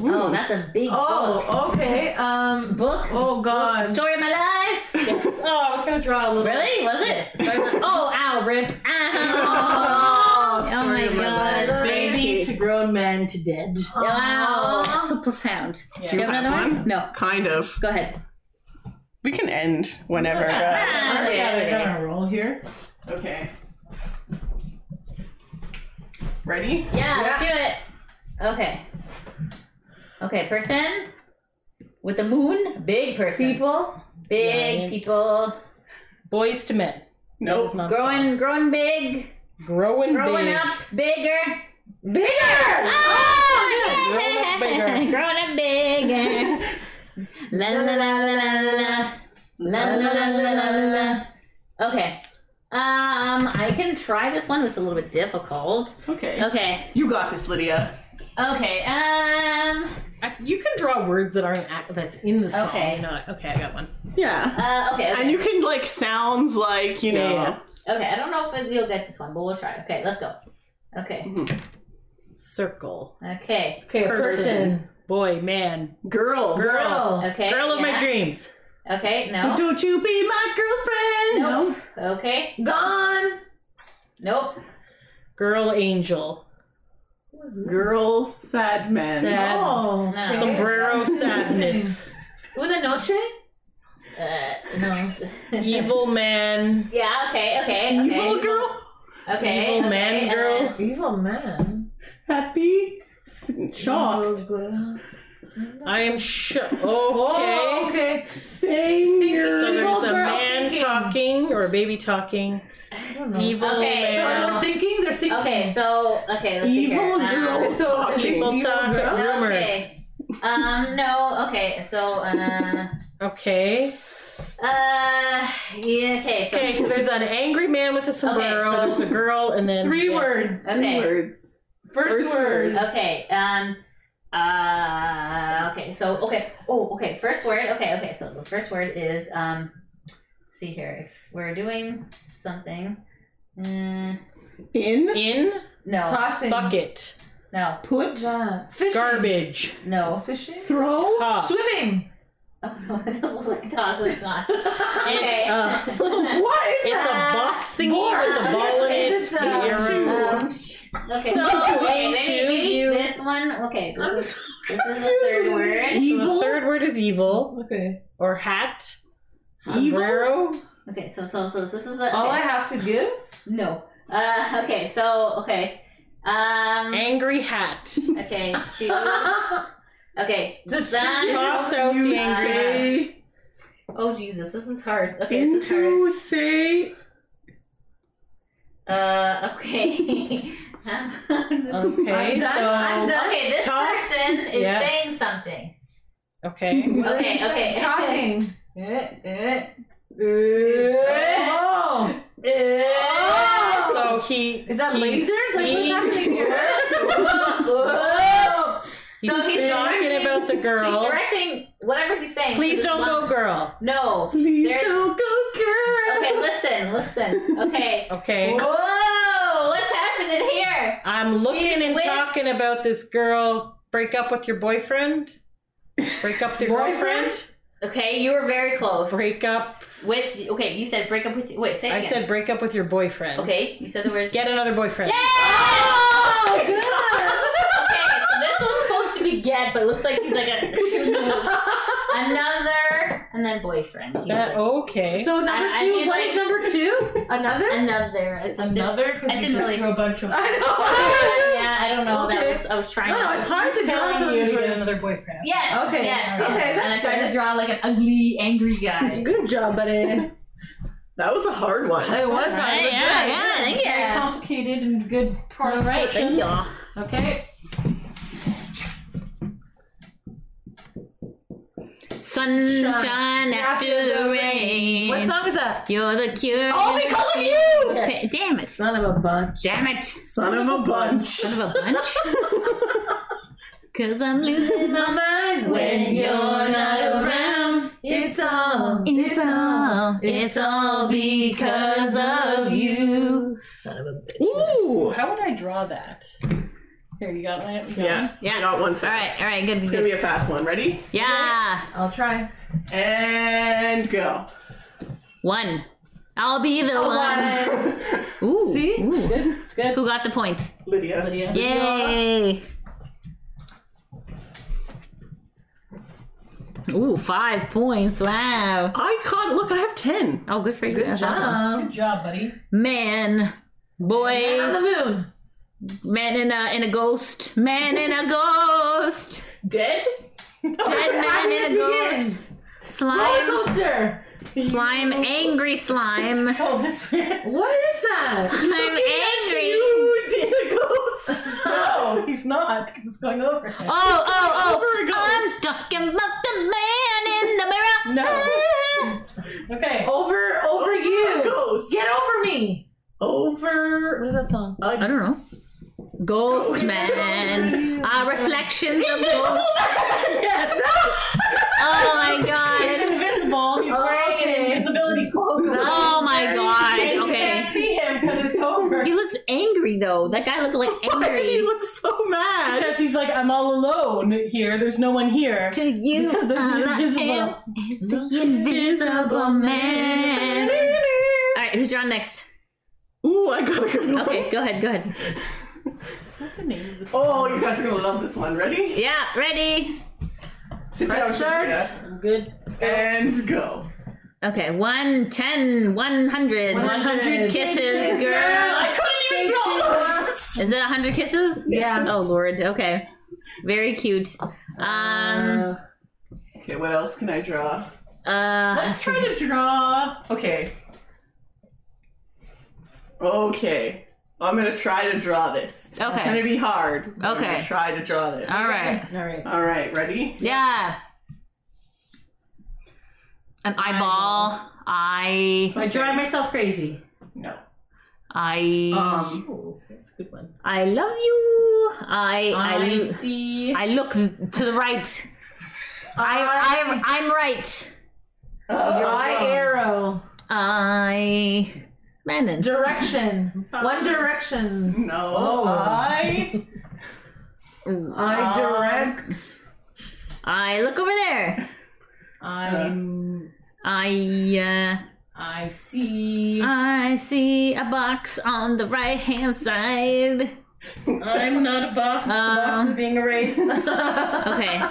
Speaker 4: Oh, that's a big book.
Speaker 3: Oh, okay. Um.
Speaker 4: Book.
Speaker 3: Oh God.
Speaker 4: Story of my life.
Speaker 2: Yes. Oh, I was gonna draw a little.
Speaker 4: Really? Was it? oh, ow, rip. Ow.
Speaker 1: Oh,
Speaker 4: Oh my
Speaker 1: of my
Speaker 4: god.
Speaker 1: life.
Speaker 2: Baby to grown man to dead.
Speaker 4: Wow,
Speaker 3: Aw.
Speaker 4: so profound.
Speaker 2: Yeah.
Speaker 4: Do you have
Speaker 1: have
Speaker 4: another one?
Speaker 1: one?
Speaker 4: No.
Speaker 1: Kind of.
Speaker 4: Go ahead.
Speaker 1: We can end whenever.
Speaker 4: Ah,
Speaker 1: guys.
Speaker 4: okay,
Speaker 2: I
Speaker 4: okay.
Speaker 2: got a roll here.
Speaker 1: Okay. Ready?
Speaker 4: Yeah, let's do it. Okay. Okay, person with the moon, big person.
Speaker 3: People.
Speaker 4: Big
Speaker 2: Giant.
Speaker 4: people.
Speaker 2: Boyz II Men.
Speaker 1: Nope.
Speaker 2: Not a
Speaker 4: Growing growing big.
Speaker 2: Growing
Speaker 4: Growing
Speaker 2: big.
Speaker 4: up bigger.
Speaker 3: Bigger.
Speaker 4: Oh,
Speaker 2: Growing up
Speaker 4: yeah.
Speaker 2: bigger.
Speaker 4: Growing up bigger. La la la la la la. La la la la la la la. Okay. Um, I can try this one. It's a little bit difficult.
Speaker 1: Okay.
Speaker 4: Okay.
Speaker 1: You got this, Lydia.
Speaker 4: Okay. Um.
Speaker 2: I- You can draw words that aren't act- that's in the song.
Speaker 4: Okay.
Speaker 2: Not, okay, I got one.
Speaker 1: Yeah.
Speaker 4: Uh. Okay. Okay.
Speaker 1: And you can like sounds like you know.
Speaker 2: Yeah,
Speaker 4: okay. I don't know if you'll get this one, but we'll try. Okay. Let's go. Okay.
Speaker 2: Circle.
Speaker 4: Okay.
Speaker 3: Okay,
Speaker 2: Person.
Speaker 3: person.
Speaker 2: boy, man,
Speaker 1: Girl.
Speaker 2: girl,
Speaker 4: Okay.
Speaker 2: girl of my dreams.
Speaker 4: Okay, no.
Speaker 1: Don't you be my girlfriend.
Speaker 4: Nope. Okay.
Speaker 3: Gone.
Speaker 4: Nope.
Speaker 2: Girl angel.
Speaker 1: No. Girl, sad man.
Speaker 2: Sad.
Speaker 3: Oh.
Speaker 4: No.
Speaker 2: Sombrero sadness.
Speaker 3: Una noche.
Speaker 4: Uh, no.
Speaker 2: Evil man.
Speaker 4: yeah. Okay. Okay. Okay.
Speaker 1: Evil girl.
Speaker 4: Okay.
Speaker 2: Evil
Speaker 4: okay,
Speaker 2: man
Speaker 4: uh,
Speaker 2: girl.
Speaker 3: Evil man.
Speaker 1: Happy. Shocked.
Speaker 2: I am sure.
Speaker 3: Oh,
Speaker 2: Okay.
Speaker 3: okay.
Speaker 1: Saying
Speaker 2: So there's a man
Speaker 3: thinking.
Speaker 2: talking or a baby talking.
Speaker 3: I don't know.
Speaker 2: Evil
Speaker 4: Okay,
Speaker 3: So
Speaker 2: man.
Speaker 3: they're thinking. They're thinking.
Speaker 4: Okay. So okay. Let's see here.
Speaker 1: evil
Speaker 4: Um,
Speaker 3: so
Speaker 1: talking.
Speaker 3: Evil
Speaker 2: talk
Speaker 3: girl?
Speaker 2: rumors.
Speaker 4: Okay. Um. No. Okay. So. Uh.
Speaker 2: Okay.
Speaker 4: uh. Yeah. Okay. So.
Speaker 2: Okay, so there's an angry man with a sombrero.
Speaker 4: so-
Speaker 2: there's a girl, and then
Speaker 3: Three
Speaker 2: yes.
Speaker 3: words.
Speaker 4: Okay.
Speaker 1: Words.
Speaker 3: First,
Speaker 1: First
Speaker 3: word.
Speaker 1: word.
Speaker 4: Okay. Um. Uh. Okay. So. Okay. Oh. Okay. First word. Okay. Okay. So the first word is um. See here. If we're doing something. Mm,
Speaker 1: In.
Speaker 2: In
Speaker 4: no.
Speaker 3: Tossing.
Speaker 2: bucket,
Speaker 4: No.
Speaker 1: Put.
Speaker 3: What's? Fishing.
Speaker 2: garbage,
Speaker 4: No.
Speaker 3: Fishing.
Speaker 1: Throw.
Speaker 2: toss.
Speaker 3: Swimming.
Speaker 4: Oh no. It doesn't look like toss. It's not.
Speaker 2: It's
Speaker 4: Okay.
Speaker 2: a
Speaker 1: What is
Speaker 2: it's a
Speaker 4: Uh,
Speaker 2: box thingy
Speaker 3: board.
Speaker 2: with a ball in it.
Speaker 3: It's a-
Speaker 2: the arrow.
Speaker 4: Um, okay.
Speaker 2: So
Speaker 4: okay, maybe, maybe
Speaker 2: you-
Speaker 4: this one. Okay, this is,
Speaker 3: so
Speaker 4: this is the third word.
Speaker 2: So the
Speaker 1: Evil.
Speaker 2: third word is evil
Speaker 3: Okay.
Speaker 2: or hat.
Speaker 1: Evil?
Speaker 2: Sombrero.
Speaker 4: Okay, so so so this is the
Speaker 3: All I have to give.
Speaker 4: no. Uh, okay, so okay, um,
Speaker 2: Angry hat.
Speaker 4: okay, two, okay,
Speaker 3: Just
Speaker 4: that.
Speaker 2: Toss out the
Speaker 1: you
Speaker 2: angry hat.
Speaker 1: say
Speaker 4: Oh Jesus, this is hard. Okay, this is hard.
Speaker 1: into say
Speaker 4: Uh, okay.
Speaker 2: Okay,
Speaker 3: I'm
Speaker 2: so
Speaker 3: I'm done.
Speaker 4: okay, this
Speaker 2: Toss-
Speaker 4: person is
Speaker 2: yeah.
Speaker 4: saying something.
Speaker 2: okay.
Speaker 4: Okay, okay.
Speaker 3: Talking.
Speaker 2: Oh.
Speaker 3: Oh.
Speaker 2: So he
Speaker 3: Is that
Speaker 2: he's
Speaker 3: lasers? Like, what's happening here?
Speaker 2: He's
Speaker 4: So he's
Speaker 2: talking
Speaker 4: directing-
Speaker 2: about the girl.
Speaker 4: He's directing whatever he's saying.
Speaker 2: Please don't
Speaker 4: one-
Speaker 2: go, girl.
Speaker 4: No.
Speaker 1: please don't go girl.
Speaker 4: Okay, listen, listen. Okay.
Speaker 2: Okay.
Speaker 4: Whoa! What's happening here?
Speaker 2: I'm looking
Speaker 4: She's
Speaker 2: and
Speaker 4: with-
Speaker 2: talking about this girl. Break up with your boyfriend. Break up with your
Speaker 3: Boyfriend?
Speaker 4: Okay, you were very close.
Speaker 2: Break up.
Speaker 4: With okay, you said break up with. Wait, say it
Speaker 2: I
Speaker 4: again.
Speaker 2: said break up with your boyfriend.
Speaker 4: Okay, you said the word.
Speaker 2: Get another boyfriend.
Speaker 4: Yeah!
Speaker 3: Oh, good.
Speaker 4: Okay, so this was supposed to be get, but it looks like he's like a another and then boyfriend. He's
Speaker 2: That-
Speaker 4: like,
Speaker 2: okay.
Speaker 3: So number
Speaker 4: I- I
Speaker 3: two.
Speaker 4: mean,
Speaker 3: what
Speaker 4: like-
Speaker 3: is number two? Another.
Speaker 4: another. It's a diff-
Speaker 2: another
Speaker 4: I
Speaker 2: because you
Speaker 4: didn't
Speaker 2: just
Speaker 4: really-
Speaker 2: threw a bunch of.
Speaker 3: I know.
Speaker 4: yeah, I don't know. That
Speaker 3: Okay.
Speaker 4: was I was trying.
Speaker 3: No, no,
Speaker 4: to
Speaker 3: it's hard to
Speaker 2: He's
Speaker 3: draw
Speaker 2: telling you to get
Speaker 3: words.
Speaker 2: another boyfriend.
Speaker 4: Yes.
Speaker 3: Okay,
Speaker 4: Yes.
Speaker 3: okay,
Speaker 4: yes.
Speaker 3: that's
Speaker 4: and I tried
Speaker 3: fair.
Speaker 4: to draw like an ugly, angry guy.
Speaker 3: Good job, buddy.
Speaker 1: That was a hard one.
Speaker 3: It was hard.
Speaker 4: Right,
Speaker 3: but
Speaker 4: yeah, yeah, thank
Speaker 2: It's very
Speaker 4: you.
Speaker 2: complicated and good part
Speaker 4: All right, thank y'all.
Speaker 2: Okay.
Speaker 4: Sunshine after the rain.
Speaker 3: What song is that?
Speaker 4: You're the cure.
Speaker 1: All because of you!
Speaker 2: Yes.
Speaker 4: Damn it.
Speaker 3: Son of a bunch.
Speaker 4: Damn it.
Speaker 1: Son of a bunch.
Speaker 4: Son of a bunch. Cause I'm losing my mind
Speaker 3: When you're not around, it's all,
Speaker 4: It's all, it's all because of you.
Speaker 3: Son of a bitch.
Speaker 1: Ooh.
Speaker 2: How would I draw that? Here, you got my. You got
Speaker 1: Yeah.
Speaker 4: Yeah.
Speaker 1: I got one
Speaker 4: All right,
Speaker 1: fast.
Speaker 4: All right, all right, good,
Speaker 1: It's
Speaker 4: good.
Speaker 1: gonna be a fast one. Ready?
Speaker 4: Yeah.
Speaker 3: I'll try.
Speaker 1: And go.
Speaker 4: One. I'll be the
Speaker 3: Oh,
Speaker 4: one. Ooh.
Speaker 3: See?
Speaker 2: It's
Speaker 4: Ooh.
Speaker 2: good. It's good.
Speaker 4: Who got the point?
Speaker 1: Lydia.
Speaker 2: Lydia.
Speaker 4: Yay. Ooh, five points. Wow.
Speaker 1: I caught. Look, I have ten.
Speaker 4: Oh, good for you.
Speaker 3: Good
Speaker 4: That's awesome.
Speaker 2: Good job, buddy.
Speaker 4: Man, Boy.
Speaker 3: Man on the moon.
Speaker 4: Man in a in a ghost, man in a ghost,
Speaker 1: Dead?
Speaker 4: dead man in a ghost,
Speaker 3: begins. Roller
Speaker 4: slime,
Speaker 3: coaster.
Speaker 4: slime, angry slime.
Speaker 2: Oh, this man.
Speaker 3: What is that?
Speaker 4: I'm angry.
Speaker 1: You did a ghost.
Speaker 2: No, he's not. 'cause it's going over him.
Speaker 4: Oh, oh, oh.
Speaker 1: Over a
Speaker 4: oh!
Speaker 1: ghost.
Speaker 4: I'm talking about the man in the mirror.
Speaker 2: No. Ah. Okay.
Speaker 3: Over, over you.
Speaker 1: Ghost.
Speaker 3: Get over me.
Speaker 1: Over.
Speaker 3: What is that song?
Speaker 4: I
Speaker 1: A
Speaker 4: don't know. Ghost
Speaker 1: Ghost
Speaker 4: man. Uh, reflections of ghost.
Speaker 2: yes.
Speaker 4: Oh my god.
Speaker 2: He's invisible. He's wearing
Speaker 3: Okay.
Speaker 2: an invisibility cloak.
Speaker 4: Oh my god.
Speaker 2: And you
Speaker 4: Okay.
Speaker 2: can't see him because it's over.
Speaker 4: He looks angry angry though. That guy looked like angry.
Speaker 1: Why did he
Speaker 4: angry.
Speaker 1: look so mad?
Speaker 2: Because he's like, I'm all alone here. There's no one here.
Speaker 4: To you,
Speaker 2: Because there's
Speaker 4: I'm
Speaker 2: an invisible-
Speaker 4: him. It's the invisible man. All right, who's on next?
Speaker 1: Ooh, I got a good one.
Speaker 4: Okay, go ahead, go ahead.
Speaker 2: Is that the name of the
Speaker 1: Oh, you guys are gonna love this one. Ready?
Speaker 4: Yeah, ready?
Speaker 1: Sit
Speaker 3: Press
Speaker 1: down,
Speaker 3: start.
Speaker 1: Cynthia.
Speaker 2: I'm good.
Speaker 1: and go.
Speaker 4: Okay, one, ten, one hundred.
Speaker 2: 100
Speaker 4: kisses, girl.
Speaker 1: I couldn't even draw.
Speaker 4: Is it a hundred kisses?
Speaker 3: Yeah.
Speaker 4: Oh lord. Okay. Very cute. Um.
Speaker 2: Uh,
Speaker 1: Okay, what else can I draw?
Speaker 4: Uh.
Speaker 1: Let's try to draw. Okay. Okay. I'm gonna try to draw this.
Speaker 4: Okay.
Speaker 1: It's gonna be hard. but I'm
Speaker 4: Okay.
Speaker 1: gonna try to draw this.
Speaker 4: All right.
Speaker 2: all right.
Speaker 1: All right. Ready?
Speaker 4: Yeah. An eyeball. I.
Speaker 2: I drive myself crazy.
Speaker 1: No.
Speaker 4: I.
Speaker 1: Um.
Speaker 2: Oh, that's a good one.
Speaker 4: I love you. I.
Speaker 2: I,
Speaker 4: I.
Speaker 2: see.
Speaker 4: I look to the right. I. I'm. I'm right.
Speaker 3: Eye arrow.
Speaker 4: I. Brandon.
Speaker 3: Direction. One direction.
Speaker 1: No.
Speaker 2: Oh.
Speaker 1: I.
Speaker 3: I direct.
Speaker 4: I look over there.
Speaker 2: I'm.
Speaker 4: I. Uh,
Speaker 2: I see.
Speaker 4: I see a box on the right hand side.
Speaker 2: I'm not a box. the box
Speaker 4: Um,
Speaker 2: is being erased.
Speaker 4: Okay.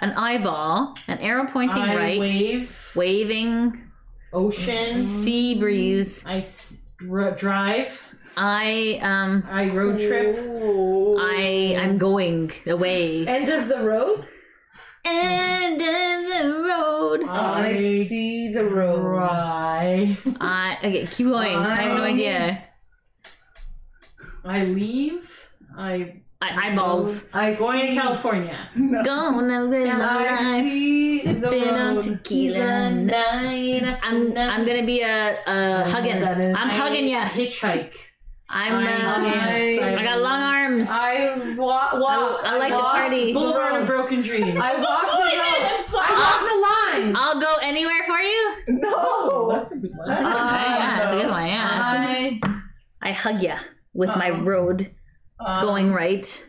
Speaker 4: An eyeball, an arrow pointing
Speaker 2: I
Speaker 4: right,
Speaker 2: wave.
Speaker 4: waving,
Speaker 2: Ocean.
Speaker 4: sea breeze.
Speaker 2: I s- r- drive.
Speaker 4: I um
Speaker 2: I road trip.
Speaker 4: I I'm going away.
Speaker 3: End of the road.
Speaker 4: End of the road.
Speaker 3: I
Speaker 2: I
Speaker 3: see the road.
Speaker 2: Cry.
Speaker 4: I okay, keep going. I have no idea.
Speaker 2: I leave. I
Speaker 4: I, eyeballs.
Speaker 3: I
Speaker 2: going
Speaker 3: see,
Speaker 2: to California.
Speaker 4: Gonna live
Speaker 2: And
Speaker 3: I
Speaker 4: life.
Speaker 3: see the
Speaker 2: on
Speaker 3: road.
Speaker 4: Tequila.
Speaker 2: night
Speaker 4: I'm
Speaker 2: night.
Speaker 4: I'm gonna be a, a hugging.
Speaker 3: that is-
Speaker 4: I'm hugging ya.
Speaker 2: Hitchhike.
Speaker 4: I'm
Speaker 2: I
Speaker 4: uh.
Speaker 3: I-
Speaker 4: I got long arms.
Speaker 3: I wa- walk.
Speaker 4: I like to
Speaker 3: walk
Speaker 4: party.
Speaker 2: Boulevard of Broken Dreams.
Speaker 3: I walk the road. I walk the line.
Speaker 4: I'll go anywhere for you.
Speaker 1: No.
Speaker 2: That's a good one.
Speaker 4: That's a good one.
Speaker 3: Uh,
Speaker 4: yeah, that's a good one. Yeah.
Speaker 3: I
Speaker 4: I hug ya with my
Speaker 1: Um,
Speaker 4: road
Speaker 1: Um,
Speaker 4: going right.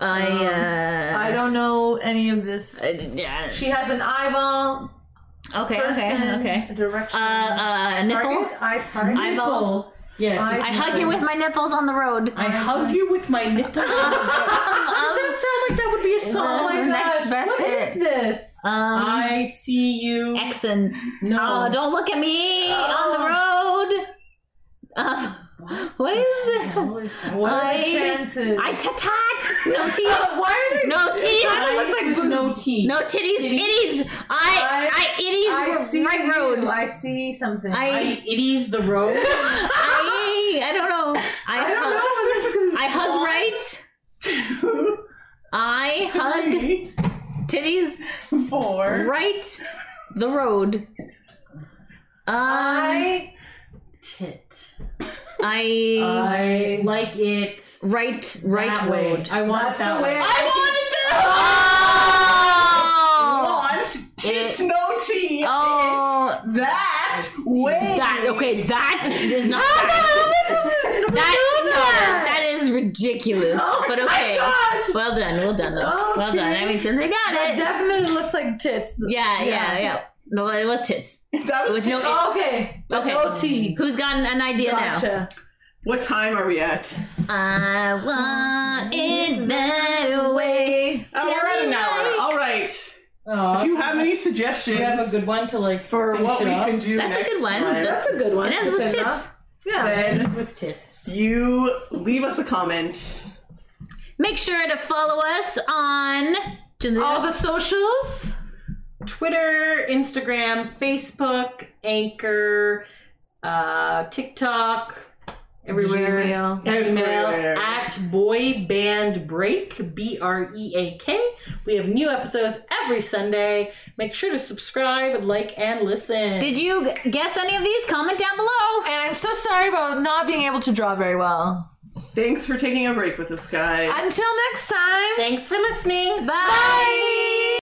Speaker 4: I uh.
Speaker 3: I don't know any of this.
Speaker 4: I- yeah.
Speaker 3: She has an eyeball.
Speaker 4: Okay. Okay.
Speaker 3: person,
Speaker 4: Okay.
Speaker 3: a Direction.
Speaker 4: Uh. Uh. Nipple.
Speaker 3: Target. I target.
Speaker 4: Eyeball.
Speaker 2: Yes.
Speaker 3: I-
Speaker 4: I hug you with my nipples on the road.
Speaker 2: I hug you with my nipples. Does that sound like that would be a
Speaker 3: Oh
Speaker 2: song?
Speaker 3: my
Speaker 4: the next
Speaker 3: gosh!
Speaker 4: best
Speaker 3: What
Speaker 4: hit.
Speaker 3: is this?
Speaker 4: Um.
Speaker 2: I see you.
Speaker 4: Exon.
Speaker 3: No.
Speaker 4: Oh, don't look at me on the road. Uh, what is this?
Speaker 3: What are
Speaker 4: I-
Speaker 3: the chances?
Speaker 4: I tat tat. No teeth.
Speaker 3: Why are they?
Speaker 4: No teeth.
Speaker 3: That looks like boobs.
Speaker 2: no teeth.
Speaker 4: No titties.
Speaker 2: Titties.
Speaker 4: Itties. I. I.
Speaker 3: I
Speaker 4: Itties.
Speaker 3: see
Speaker 4: right
Speaker 3: you.
Speaker 4: road.
Speaker 3: I see something.
Speaker 2: I,
Speaker 4: I.
Speaker 2: it is the road.
Speaker 4: I. I don't know. I.
Speaker 3: I don't
Speaker 4: hug,
Speaker 3: know what this is.
Speaker 4: I hug right.
Speaker 1: Two,
Speaker 4: I hug
Speaker 1: three,
Speaker 4: titties
Speaker 1: four.
Speaker 4: right the road. Um,
Speaker 3: I
Speaker 2: Tit.
Speaker 4: I
Speaker 2: I like it
Speaker 4: right right
Speaker 2: that
Speaker 4: road.
Speaker 2: way. I want
Speaker 3: That's
Speaker 2: it that
Speaker 3: the way
Speaker 2: way.
Speaker 1: I
Speaker 4: Oh!
Speaker 1: wanted that. Want tits, ah!
Speaker 4: It-
Speaker 1: no tea.
Speaker 4: Oh,
Speaker 1: It. That way.
Speaker 4: that okay. That is not that. No, that is ridiculous.
Speaker 3: Oh
Speaker 4: but
Speaker 3: my
Speaker 4: okay.
Speaker 3: gosh!
Speaker 4: Well done. Well done. Though. Well done. I mean, since I got
Speaker 3: That
Speaker 4: it.
Speaker 3: definitely looks like tits.
Speaker 4: Yeah, yeah, yeah. No, it was tits.
Speaker 1: That was
Speaker 4: With no-
Speaker 1: tits.
Speaker 3: Oh, okay.
Speaker 4: Okay.
Speaker 3: No T.
Speaker 4: Who's got an idea now?
Speaker 3: Gotcha.
Speaker 1: What time are we at?
Speaker 4: I want it that way.
Speaker 1: Oh, we're at an hour. All right.
Speaker 2: Oh,
Speaker 1: If you have any suggestions
Speaker 2: you have a good one to like
Speaker 1: for
Speaker 2: finish
Speaker 1: what
Speaker 2: it
Speaker 1: we
Speaker 2: off?
Speaker 1: can do
Speaker 4: That's a
Speaker 1: next
Speaker 4: good one.
Speaker 1: time,
Speaker 3: That's a good one.
Speaker 4: It ends
Speaker 3: to
Speaker 4: with
Speaker 3: finish
Speaker 4: tits.
Speaker 3: off. Yeah.
Speaker 1: then
Speaker 2: with tits.
Speaker 1: you leave us a comment.
Speaker 4: Make sure to follow us on
Speaker 3: All the socials.
Speaker 2: Twitter, Instagram, Facebook, Anchor, uh, TikTok, everywhere.
Speaker 3: Gmail.
Speaker 2: Email
Speaker 1: Everywhere.
Speaker 2: at Boy Band Break, B R E A K. We have new episodes every Sunday. Make sure to subscribe, like, and listen.
Speaker 4: Did you guess any of these? Comment down below.
Speaker 3: And I'm so sorry about not being able to draw very well.
Speaker 1: Thanks for taking a break with us, guys.
Speaker 3: Until next time.
Speaker 2: Thanks for listening.
Speaker 4: Bye.